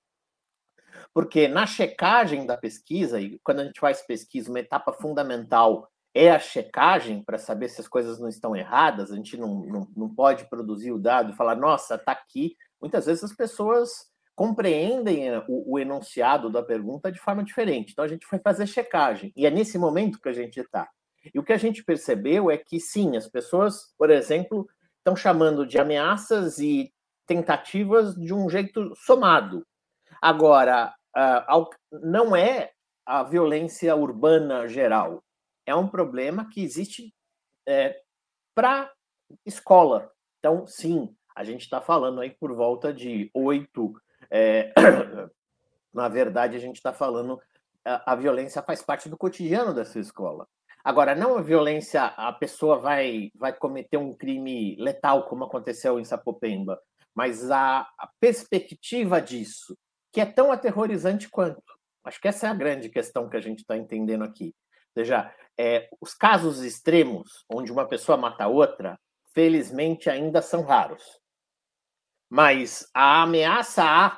Porque na checagem da pesquisa, e quando a gente faz pesquisa, uma etapa fundamental é a checagem para saber se as coisas não estão erradas, a gente não, não, não pode produzir o dado e falar, nossa, está aqui. Muitas vezes as pessoas compreendem eh, o, o, enunciado da pergunta de forma diferente. Então a gente foi fazer checagem, e é nesse momento que a gente está. E o que a gente percebeu é que sim, as pessoas, por exemplo, estão chamando de ameaças e tentativas de um jeito somado. Agora, não é a violência urbana geral é um problema que existe é, para escola. Então, sim, a gente está falando aí por volta de oito. É, [COUGHS] na verdade, a gente está falando a, a, violência faz parte do cotidiano dessa escola. Agora, não a violência, a pessoa vai, vai cometer um crime letal, como aconteceu em Sapopemba, mas a, a perspectiva disso, que é tão aterrorizante quanto. Acho que essa é a grande questão que a gente está entendendo aqui. Ou seja, é, os casos extremos, onde uma pessoa mata outra, felizmente ainda são raros. Mas a ameaça A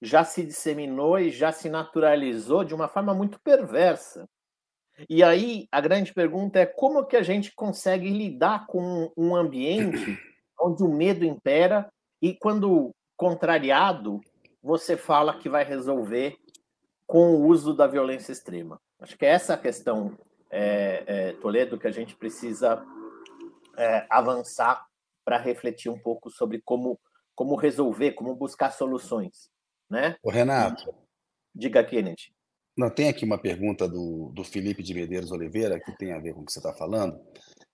já se disseminou e já se naturalizou de uma forma muito perversa. E aí a grande pergunta é como que a gente consegue lidar com um ambiente [CLEARS THROAT] onde o medo impera e quando contrariado, você fala que vai resolver com o uso da violência extrema. Acho que é essa a questão, é, é, Toledo, que a gente precisa é, avançar para refletir um pouco sobre como, como resolver, como buscar soluções. Né? O Renato. Diga, Kennedy. Não, tem aqui uma pergunta do, do Felipe de Medeiros Oliveira, que tem a ver com o que você está falando.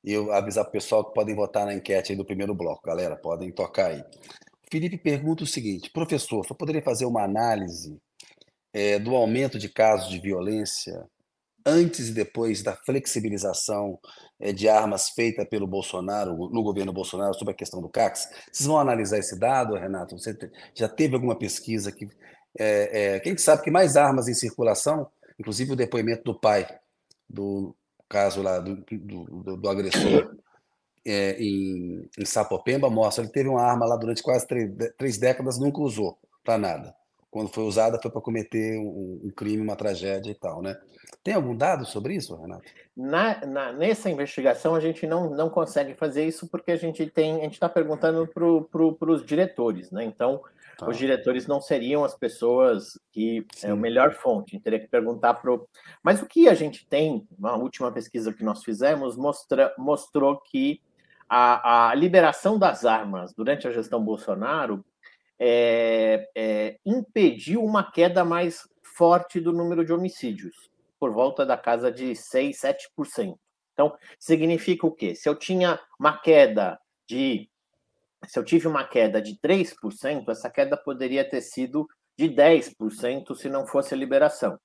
E eu avisar para o pessoal que podem votar na enquete aí do primeiro bloco, galera, podem tocar aí. Felipe pergunta o seguinte: professor, só poderia fazer uma análise é, do aumento de casos de violência antes e depois da flexibilização é, de armas feita pelo Bolsonaro, no governo Bolsonaro, sobre a questão do CACS? Vocês vão analisar esse dado, Renato? Você já teve alguma pesquisa que é, é, quem sabe que mais armas em circulação, inclusive o depoimento do pai, do caso lá do, do, do agressor é, em, em Sapopemba, mostra ele teve uma arma lá durante quase três, três décadas, nunca usou para nada. Quando foi usada foi para cometer um, um, crime, uma tragédia e tal, né? Tem algum dado sobre isso, Renato? Na, na, nessa investigação a gente não, não consegue fazer isso porque a gente tem a gente está perguntando para pro, os diretores, né? Então Tá. Os diretores não seriam as pessoas que Sim. é a melhor fonte, teria que perguntar para. Mas o que a gente tem, na última pesquisa que nós fizemos, mostra, mostrou que a, a liberação das armas durante a gestão Bolsonaro é, é, impediu uma queda mais forte do número de homicídios, por volta da casa de 6, 7%. Então, significa o quê? Se eu tinha uma queda de se eu tive uma queda de 3%, essa queda poderia ter sido de 10% se não fosse a liberação.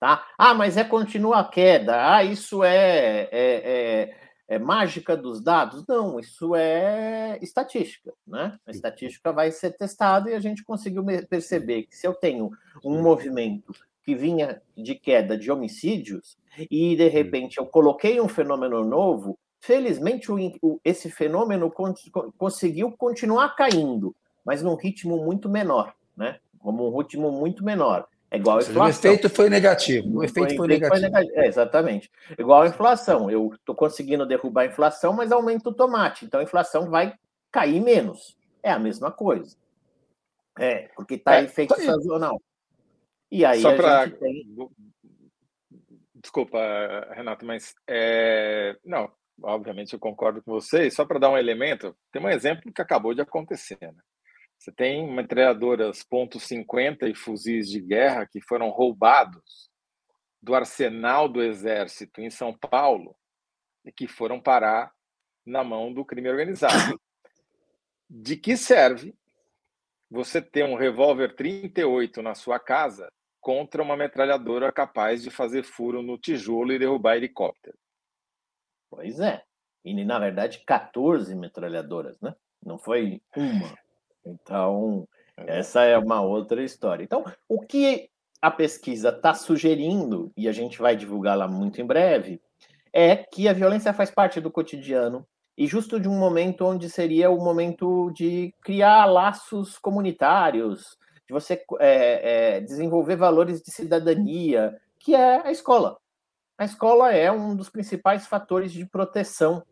Tá? Ah, mas é continua a queda. Ah, isso é, é, é, é mágica dos dados? Não, isso é estatística. Né? A estatística vai ser testada e a gente conseguiu perceber que se eu tenho um movimento que vinha de queda de homicídios e de repente eu coloquei um fenômeno novo, Felizmente, o, esse fenômeno con, conseguiu continuar caindo, mas num ritmo muito menor, né? Como um ritmo muito menor. É igual a inflação. O efeito foi negativo. O efeito, foi, efeito negativo. foi, negativo. É, exatamente. Igual a inflação. Eu estou conseguindo derrubar a inflação, mas aumenta o tomate. Então a inflação vai cair menos. É a mesma coisa. É, porque está é, efeito sazonal. E aí Só pra... tem. Desculpa, Renato, mas é... não, obviamente eu concordo com vocês, só para dar um elemento, tem um exemplo que acabou de acontecer. Né? Você tem metralhadoras ponto .50 e fuzis de guerra que foram roubados do arsenal do exército em São Paulo e que foram parar na mão do crime organizado. [COUGHS] De que serve você ter um revólver 38 na sua casa contra uma metralhadora capaz de fazer furo no tijolo e derrubar helicóptero? Pois é. E, na verdade, 14 metralhadoras, né? Não foi uma. Então, é. essa é uma outra história. Então, o que a pesquisa está sugerindo, e a gente vai divulgá-la muito em breve, é que a violência faz parte do cotidiano e justo de um momento onde seria o momento de criar laços comunitários, de você é, é, desenvolver valores de cidadania, que é a escola a escola é um dos principais fatores de proteção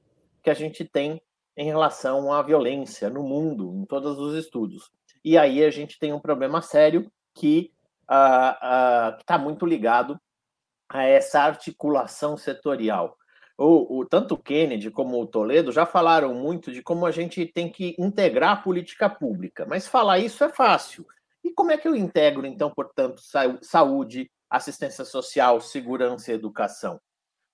que a gente tem em relação à violência no mundo, em todos os estudos. E aí a gente tem um problema sério que uh, uh, está muito ligado a essa articulação setorial. O, o, tanto o Kennedy como o Toledo já falaram muito de como a gente tem que integrar a política pública, mas falar isso é fácil. E como é que eu integro, então, portanto, saúde, assistência social, segurança e educação?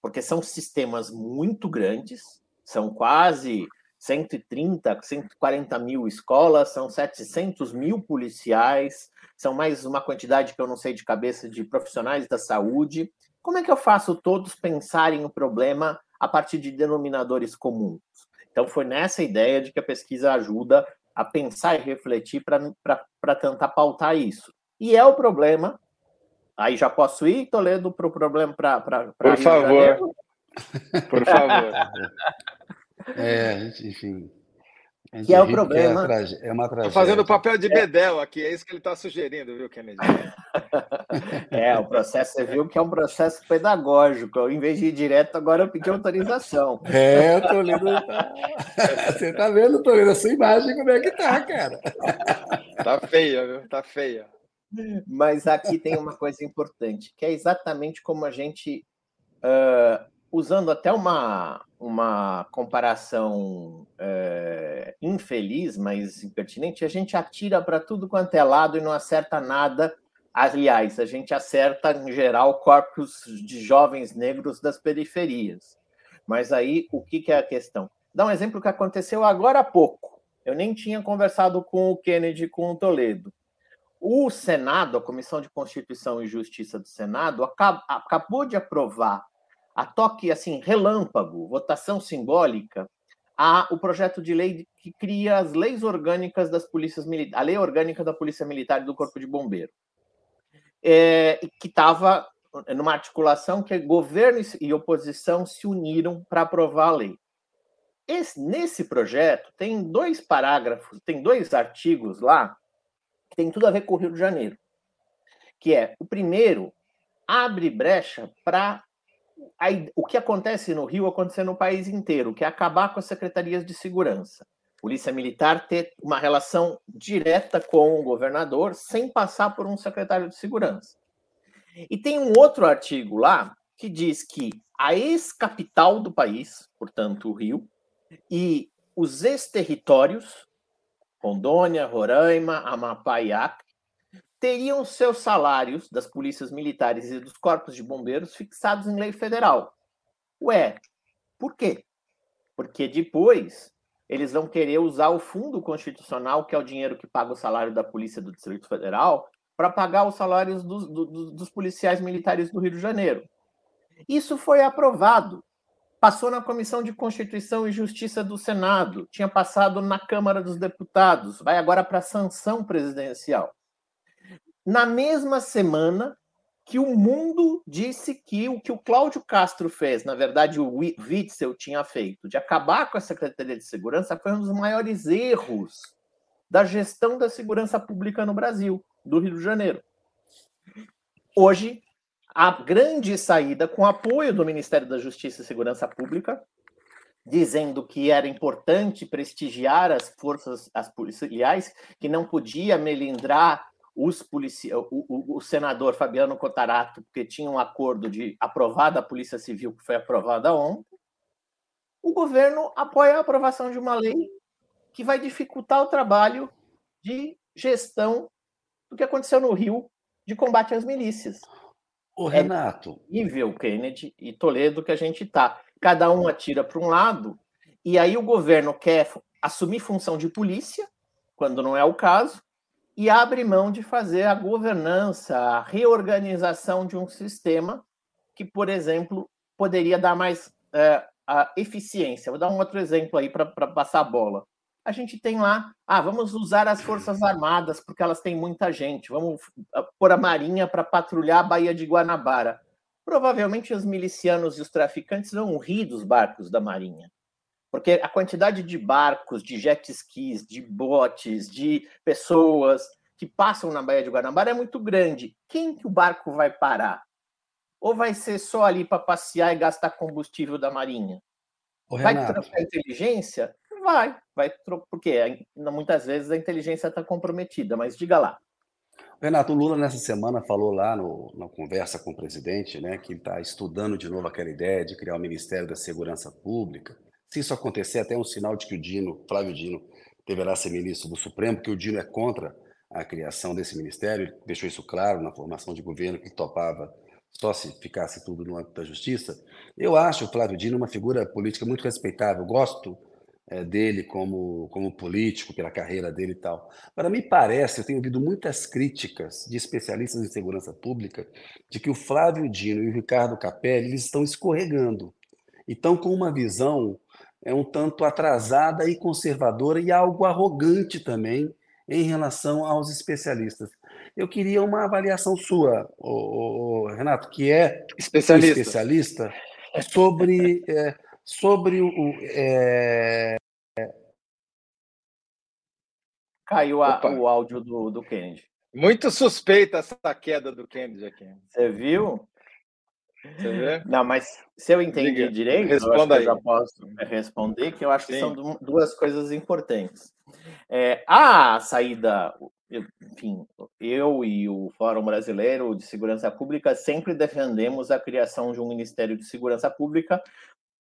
Porque são sistemas muito grandes, são quase 130, 140 mil escolas, são 700 mil policiais, são mais uma quantidade que eu não sei de cabeça de profissionais da saúde. Como é que eu faço todos pensarem o problema a partir de denominadores comuns? Então, foi nessa ideia de que a pesquisa ajuda a pensar e refletir para tentar pautar isso. E é o problema Aí já posso ir, Toledo, para o problema para. Por Rio favor. Por favor. [LAUGHS] é, enfim. Que é o problema. É, é uma tragédia. Estou fazendo o papel de Bedel aqui, é isso que ele está sugerindo, viu, Kennedy? [LAUGHS] é, o processo, você viu que é um processo pedagógico. Em vez de ir direto, agora eu pedi autorização. É, Toledo. [LAUGHS] Tá... Você está vendo, Toledo, a sua imagem como é que tá, cara. Tá feia, viu? Tá feia. Mas aqui tem uma coisa importante, que é exatamente como a gente, uh, usando até uma, uma comparação uh, infeliz, mas impertinente, a gente atira para tudo quanto é lado e não acerta nada Aliás, a gente acerta, em geral, corpos de jovens negros das periferias. Mas aí, o que, que é a questão? Dá um exemplo que aconteceu agora há pouco. Eu nem tinha conversado com o Kennedy com o Toledo. O Senado, a Comissão de Constituição e Justiça do Senado, acabou de aprovar a toque assim relâmpago, votação simbólica, a, o projeto de lei que cria as leis orgânicas das polícias militares, a lei orgânica da Polícia Militar e do Corpo de Bombeiro é, que estava numa articulação que governo e oposição se uniram para aprovar a lei. Esse, nesse projeto tem dois parágrafos, tem dois artigos lá que tem tudo a ver com o Rio de Janeiro, que é o primeiro abre brecha para o que acontece no Rio acontecer no país inteiro, que é acabar com as secretarias de segurança. Polícia Militar ter uma relação direta com o governador sem passar por um secretário de segurança. E tem um outro artigo lá que diz que a ex-capital do país, portanto o Rio, e os ex-territórios, Rondônia, Roraima, Amapá e Acre, teriam seus salários das polícias militares e dos corpos de bombeiros fixados em lei federal. Ué, por quê? Porque depois eles vão querer usar o fundo constitucional, que é o dinheiro que paga o salário da Polícia do Distrito Federal, para pagar os salários dos, dos, dos policiais militares do Rio de Janeiro. Isso foi aprovado. Passou na Comissão de Constituição e Justiça do Senado, tinha passado na Câmara dos Deputados, vai agora para sanção presidencial. Na mesma semana, que o mundo disse que o que o Cláudio Castro fez, na verdade o Witzel tinha feito, de acabar com a Secretaria de Segurança, foi um dos maiores erros da gestão da segurança pública no Brasil, do Rio de Janeiro. Hoje, a grande saída, com apoio do Ministério da Justiça e Segurança Pública, dizendo que era importante prestigiar as forças as policiais, que não podia melindrar os polici... o, o, o, senador Fabiano Cotarato, porque tinha um acordo de aprovar da Polícia Civil, que foi aprovada ontem, o governo apoia a aprovação de uma lei que vai dificultar o trabalho de gestão do que aconteceu no Rio de combate às milícias. O Renato. É nível Kennedy e Toledo que a gente está. Cada um atira para um lado, e aí o governo quer assumir função de polícia, quando não é o caso, e abre mão de fazer a governança, a reorganização de um sistema que, por exemplo, poderia dar mais é, eficiência. Vou dar um outro exemplo aí para passar a bola. A gente tem lá, ah, vamos usar as Forças Armadas, porque elas têm muita gente, vamos ah, pôr a Marinha para patrulhar a Baía de Guanabara. Provavelmente os milicianos e os traficantes vão rir dos barcos da Marinha. Porque a quantidade de barcos, de jet skis, de botes, de pessoas que passam na Baía de Guanabara é muito grande. Quem que o barco vai parar? Ou vai ser só ali para passear e gastar combustível da Marinha? Ô, vai trocar inteligência? Vai, vai porque muitas vezes a inteligência está comprometida, mas diga lá. Renato, o Lula nessa semana falou lá no, na conversa com o presidente, né, que está estudando de novo aquela ideia de criar o Ministério da Segurança Pública. Se isso acontecer, até um sinal de que o Dino, Flávio Dino, deverá ser ministro do Supremo, que o Dino é contra a criação desse ministério, deixou isso claro na formação de governo, que topava só se ficasse tudo no âmbito da justiça. Eu acho o Flávio Dino uma figura política muito respeitável, gosto é, dele como, como político, pela carreira dele e tal. Para me parece, eu tenho ouvido muitas críticas de especialistas em segurança pública de que o Flávio Dino e o Ricardo Capelli eles estão escorregando, e estão com uma visão é um tanto atrasada e conservadora e algo arrogante também em relação aos especialistas. Eu queria uma avaliação sua, o, o Renato, que é especialista, especialista sobre, é, sobre o. É... Caiu a, o áudio do, do Kennedy. Muito suspeita essa queda do Kennedy aqui. Você viu? Não, mas se eu entendi Diga, direito, responda eu, eu já posso responder, que eu acho Sim. que são duas coisas importantes. É, a saída, enfim, eu e o Fórum Brasileiro de Segurança Pública sempre defendemos a criação de um Ministério de Segurança Pública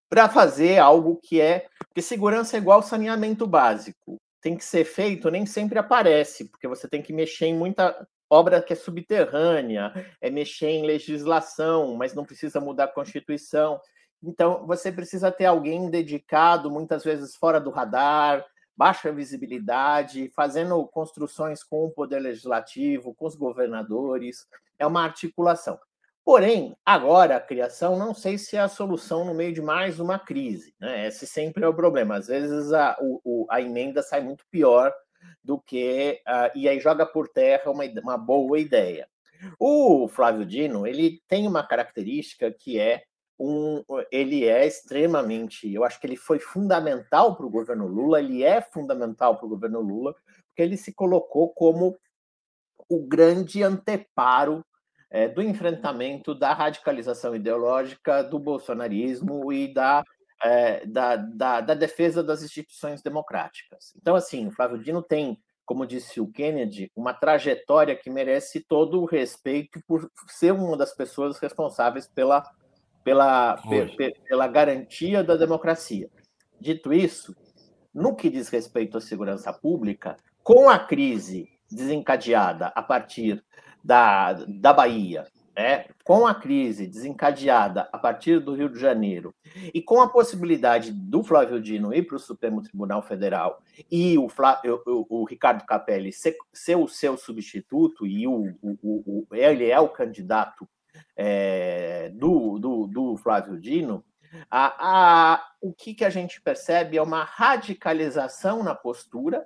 para fazer algo que é. Porque segurança é igual saneamento básico. Tem que ser feito, nem sempre aparece, porque você tem que mexer em muita obra que é subterrânea, é mexer em legislação, mas não precisa mudar a Constituição. Então, você precisa ter alguém dedicado, muitas vezes fora do radar, baixa visibilidade, fazendo construções com o poder legislativo, com os governadores. É uma articulação. Porém, agora a criação, não sei se é a solução no meio de mais uma crise. Né? Esse sempre é o problema. Às vezes a, o, a emenda sai muito pior do que. Uh, e aí joga por terra uma, uma boa ideia. O Flávio Dino ele tem uma característica que é um, ele é extremamente, eu acho que ele foi fundamental para o governo Lula, ele é fundamental para o governo Lula, porque ele se colocou como o grande anteparo é, do enfrentamento da radicalização ideológica do bolsonarismo e da, é, da, da, da, defesa das instituições democráticas. Então, assim, o Flávio Dino tem, como disse o Kennedy, uma trajetória que merece todo o respeito por ser uma das pessoas responsáveis pela pela, pela garantia da democracia. Dito isso, no que diz respeito à segurança pública, com a crise desencadeada a partir da, da Bahia, né, com a crise desencadeada a partir do Rio de Janeiro e com a possibilidade do Flávio Dino ir para o Supremo Tribunal Federal e o, Flávio, o, o Ricardo Capelli ser, ser, o seu substituto e o, o, ele é o candidato é, do, do, do, Flávio Dino, a, a, o que, que a gente percebe é uma radicalização na postura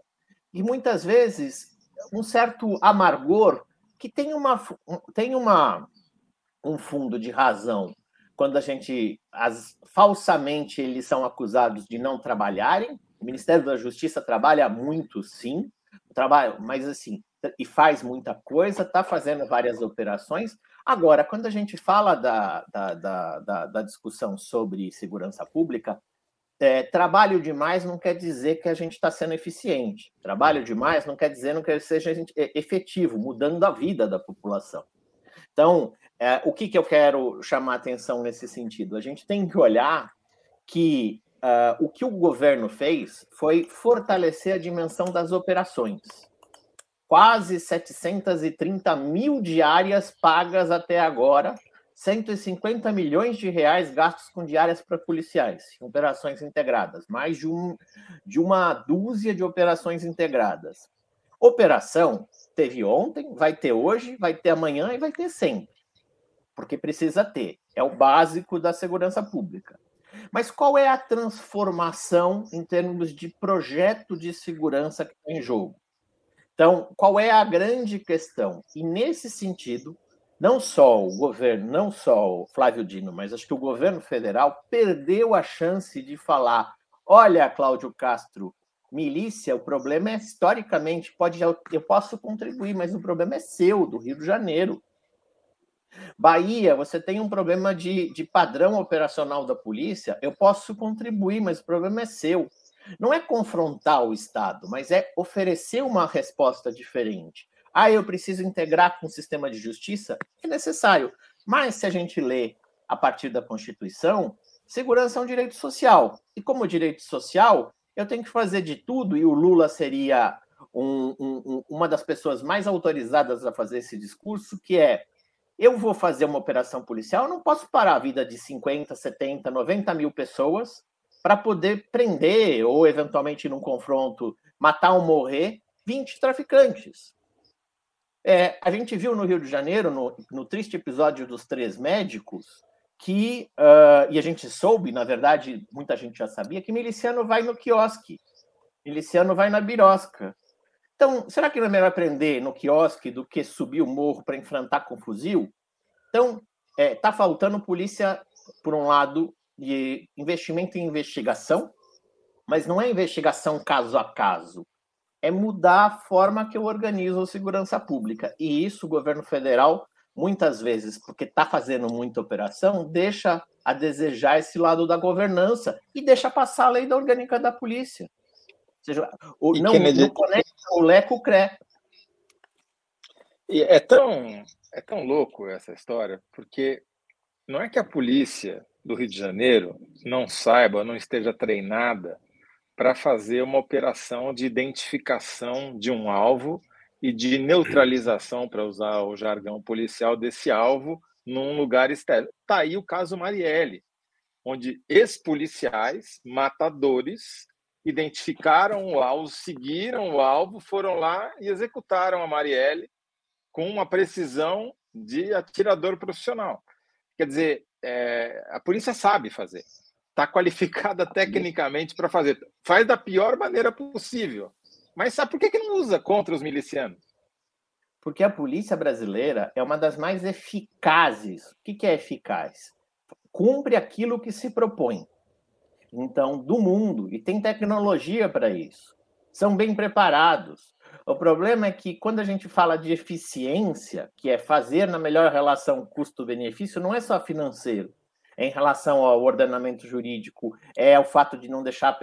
e muitas vezes um certo amargor que tem, uma, tem uma, um fundo de razão quando a gente as, falsamente eles são acusados de não trabalharem. O Ministério da Justiça trabalha muito, sim, trabalha, mas assim e faz muita coisa, está fazendo várias operações, Agora, quando a gente fala da, da, da, da, da discussão sobre segurança pública, é, trabalho demais não quer dizer que a gente está sendo eficiente. Trabalho demais não quer dizer não quer que seja é, efetivo, mudando a vida da população. Então, é, o que, que eu quero chamar atenção nesse sentido? A gente tem que olhar que uh, o que o governo fez foi fortalecer a dimensão das operações quase 730 mil diárias pagas até agora, 150 milhões de reais gastos com diárias para policiais, operações integradas, mais de, um, de uma dúzia de operações integradas. Operação teve ontem, vai ter hoje, vai ter amanhã e vai ter sempre, porque precisa ter. É o básico da segurança pública. Mas qual é a transformação em termos de projeto de segurança que está em jogo? Então, qual é a grande questão? E nesse sentido, não só o governo, não só o Flávio Dino, mas acho que o governo federal perdeu a chance de falar: olha, Cláudio Castro, milícia, o problema é historicamente, pode eu posso contribuir, mas o problema é seu, do Rio de Janeiro. Bahia, você tem um problema de, de padrão operacional da polícia, eu posso contribuir, mas o problema é seu. Não é confrontar o Estado, mas é oferecer uma resposta diferente. Ah, eu preciso integrar com o sistema de justiça? É necessário. Mas se a gente lê a partir da Constituição, segurança é um direito social. E como direito social, eu tenho que fazer de tudo, e o Lula seria um, um, uma das pessoas mais autorizadas a fazer esse discurso, que é eu vou fazer uma operação policial, eu não posso parar a vida de 50, 70, 90 mil pessoas para poder prender ou, eventualmente, num confronto, matar ou morrer 20 traficantes. É, a gente viu no Rio de Janeiro, no, no triste episódio dos três médicos, que, uh, e a gente soube, na verdade, muita gente já sabia, que miliciano vai no quiosque, miliciano vai na birosca. Então, será que não é melhor aprender no quiosque do que subir o morro para enfrentar com fuzil? Então, está é, tá faltando polícia, por um lado, de investimento em investigação, mas não é investigação caso a caso. É mudar a forma que eu organizo a segurança pública. E isso o governo federal, muitas vezes, porque está fazendo muita operação, deixa a desejar esse lado da governança e deixa passar a lei da orgânica da polícia. Ou seja, o, não, Kennedy... não conecta o leco cré. E é tão, é tão louco essa história, porque não é que a polícia do Rio de Janeiro não saiba, não esteja treinada para fazer uma operação de identificação de um alvo e de neutralização, para usar o jargão policial, desse alvo num lugar externo. Está aí o caso Marielle, onde ex-policiais, matadores, identificaram o alvo, seguiram o alvo, foram lá e executaram a Marielle com uma precisão de atirador profissional. Quer dizer, é, a polícia sabe fazer, está qualificada tecnicamente para fazer, faz da pior maneira possível. Mas sabe por que, que não usa contra os milicianos? Porque a polícia brasileira é uma das mais eficazes. O que, que é eficaz? Cumpre aquilo que se propõe. Então, do mundo, e tem tecnologia para isso. São bem preparados. O problema é que quando a gente fala de eficiência, que é fazer na melhor relação custo-benefício, não é só financeiro. É em relação ao ordenamento jurídico, é o fato de não deixar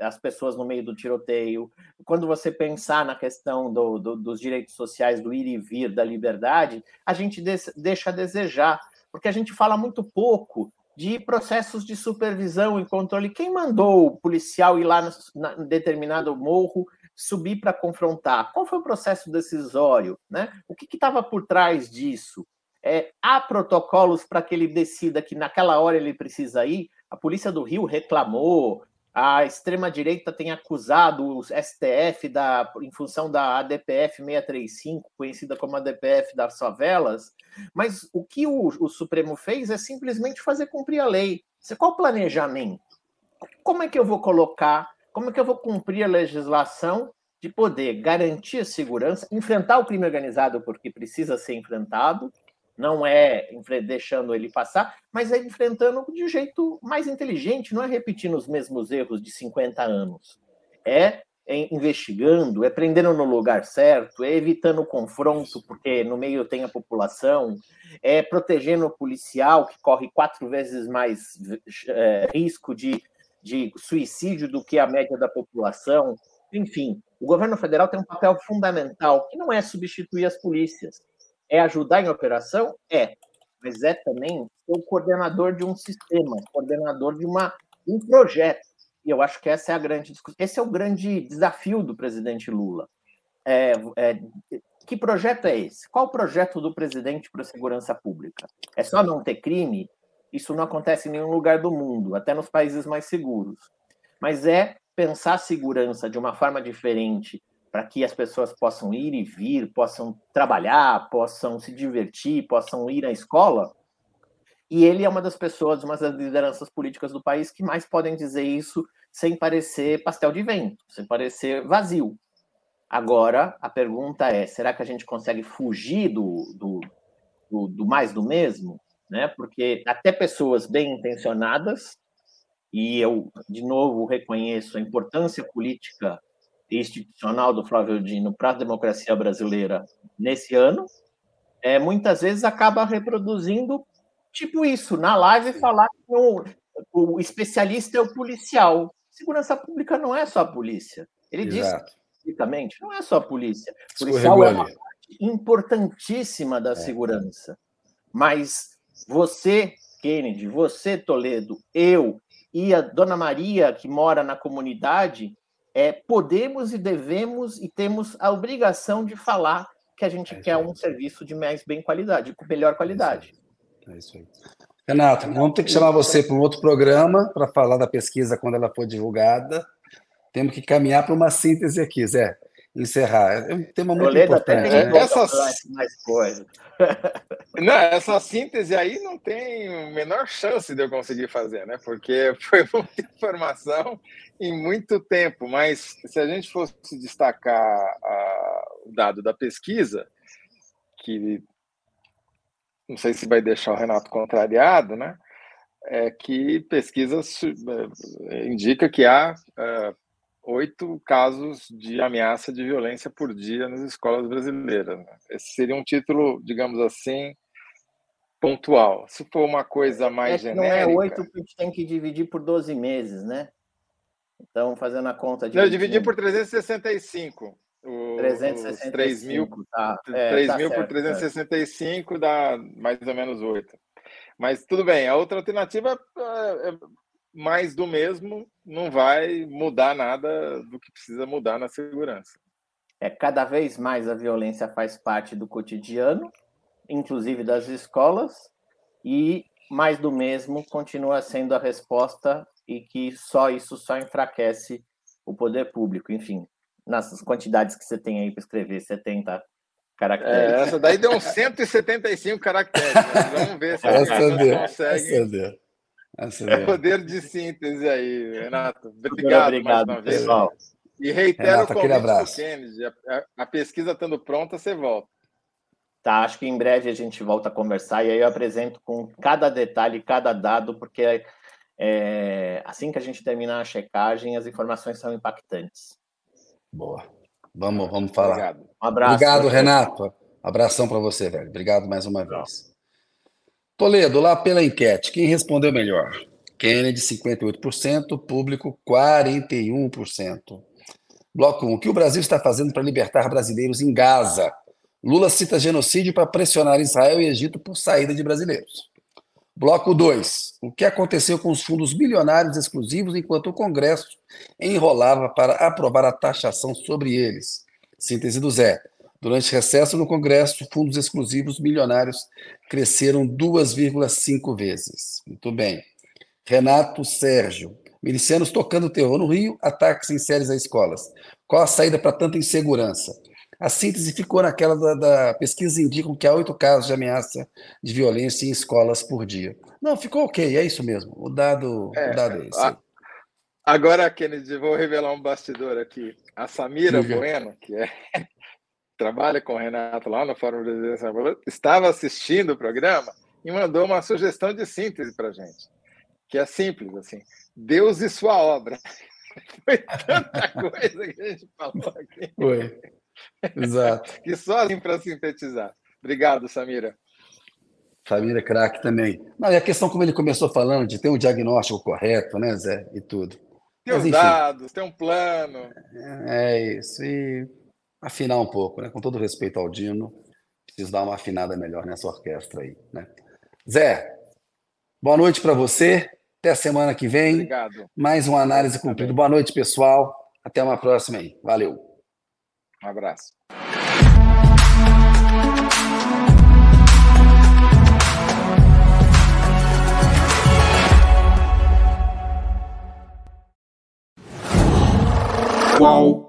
as pessoas no meio do tiroteio. Quando você pensar na questão do, do, dos direitos sociais, do ir e vir, da liberdade, a gente deixa a desejar, porque a gente fala muito pouco de processos de supervisão e controle. Quem mandou o policial ir lá em determinado morro subir para confrontar? Qual foi o processo decisório? Né? O que estava por trás disso? É, há protocolos para que ele decida que naquela hora ele precisa ir? A polícia do Rio reclamou, a extrema-direita tem acusado o STF da, em função da ADPF 635, conhecida como ADPF das favelas, mas o que o, o Supremo fez é simplesmente fazer cumprir a lei. Qual o planejamento? Como é que eu vou colocar como é que eu vou cumprir a legislação de poder garantir a segurança, enfrentar o crime organizado porque precisa ser enfrentado, não é deixando ele passar, mas é enfrentando de um jeito mais inteligente, não é repetindo os mesmos erros de 50 anos. É, é investigando, é prendendo no lugar certo, é evitando o confronto, porque no meio tem a população, é protegendo o policial, que corre quatro vezes mais é, risco de de suicídio do que a média da população. Enfim, o governo federal tem um papel fundamental, que não é substituir as polícias. É ajudar em operação? É. Mas é também ser o coordenador de um sistema, coordenador de uma, um projeto. E eu acho que essa é a grande discussão. Esse é o grande desafio do presidente Lula. É, é, que projeto é esse? Qual o projeto do presidente para a segurança pública? É só não ter crime? Isso não acontece em nenhum lugar do mundo, até nos países mais seguros. Mas é pensar a segurança de uma forma diferente para que as pessoas possam ir e vir, possam trabalhar, possam se divertir, possam ir à escola. E ele é uma das pessoas, uma das lideranças políticas do país que mais podem dizer isso sem parecer pastel de vento, sem parecer vazio. Agora, a pergunta é: será que a gente consegue fugir do, do, do, do mais do mesmo? né? Porque até pessoas bem intencionadas, e eu de novo reconheço a importância política institucional do Flávio Dino para a democracia brasileira nesse ano, é, muitas vezes acaba reproduzindo tipo isso, na live falar que o, o especialista é o policial. Segurança pública não é só a polícia. Ele Exato. diz explicitamente, não é só a polícia. O policial é uma parte importantíssima da é. segurança. Mas você, Kennedy, você, Toledo, eu e a Dona Maria, que mora na comunidade, é, podemos e devemos e temos a obrigação de falar que a gente é quer um serviço de mais bem qualidade, com melhor qualidade. É isso aí. Renato, vamos ter que chamar você para um outro programa para falar da pesquisa quando ela for divulgada. Temos que caminhar para uma síntese aqui, Zé encerrar. É um tema muito Toledo importante. Né? essa... mais coisa. Não, essa síntese aí não tem a menor chance de eu conseguir fazer, né? Porque [LAUGHS] foi muita informação em muito tempo. Mas se a gente fosse destacar a, o dado da pesquisa, que não sei se vai deixar o Renato contrariado, né? É que pesquisa é, indica que há uh, oito casos de ameaça de violência por dia nas escolas brasileiras. Né? Esse seria um título, digamos assim, pontual. Se for uma coisa mais é genérica... Não é oito que a gente tem que dividir por 12 meses, né? Então, fazendo a conta... De não, dividir por 365. O, 365, 3 mil, tá. É, 3 tá mil certo, por 365 é. dá mais ou menos oito. Mas tudo bem, a outra alternativa é, é mais do mesmo não vai mudar nada do que precisa mudar na segurança. É cada vez mais a violência faz parte do cotidiano, inclusive das escolas, e mais do mesmo continua sendo a resposta e que só isso só enfraquece o poder público. Enfim, nas quantidades que você tem aí para escrever, 70 caracteres. É, essa daí deu uns 175 caracteres. Né? Vamos ver se a gente consegue. É poder de síntese aí, Renato. Obrigado, obrigado mais uma vez. Pessoal. E reitero Renato, o convite do Kennedy. A, a pesquisa estando pronta, você volta. Tá, acho que em breve a gente volta a conversar e aí eu apresento com cada detalhe, cada dado, porque é, assim que a gente terminar a checagem, as informações são impactantes. Boa. Vamos, vamos falar. Obrigado. Um abraço. Obrigado, Renato. Abração para você, velho. Obrigado mais uma vez. Toledo, lá pela enquete, quem respondeu melhor? Kennedy, 58%, público, 41%. Bloco 1. O que o Brasil está fazendo para libertar brasileiros em Gaza? Lula cita genocídio para pressionar Israel e Egito por saída de brasileiros. Bloco 2. O que aconteceu com os fundos milionários exclusivos enquanto o Congresso enrolava para aprovar a taxação sobre eles? Síntese do Zé. Durante recesso no Congresso, fundos exclusivos milionários cresceram 2,5 vezes. Muito bem. Renato Sérgio. Milicianos tocando terror no Rio, ataques em séries a escolas. Qual a saída para tanta insegurança? A síntese ficou naquela da, da pesquisa indicam que há oito casos de ameaça de violência em escolas por dia. Não, ficou ok, é isso mesmo. O dado é, o dado é esse. A, agora, Kennedy, vou revelar um bastidor aqui. A Samira Diga. Bueno, que é [LAUGHS] trabalha com o Renato lá no Fórum Brasileiro, estava assistindo o programa e mandou uma sugestão de síntese para gente, que é simples assim. Deus e sua obra. [LAUGHS] Foi tanta [LAUGHS] coisa que a gente falou aqui. Foi. Exato. que [LAUGHS] só assim para sintetizar. Obrigado, Samira. Samira, craque também. Não, e a questão, como ele começou falando, de ter um diagnóstico correto, né, Zé? E tudo. Ter os dados, ter um plano. É isso. E afinar um pouco, né? Com todo respeito ao Dino, preciso dar uma afinada melhor nessa orquestra aí, né? Zé, boa noite para você. Até a semana que vem. Obrigado. Mais uma análise cumprida. Boa noite, pessoal. Até uma próxima aí. Valeu. Um abraço. Qual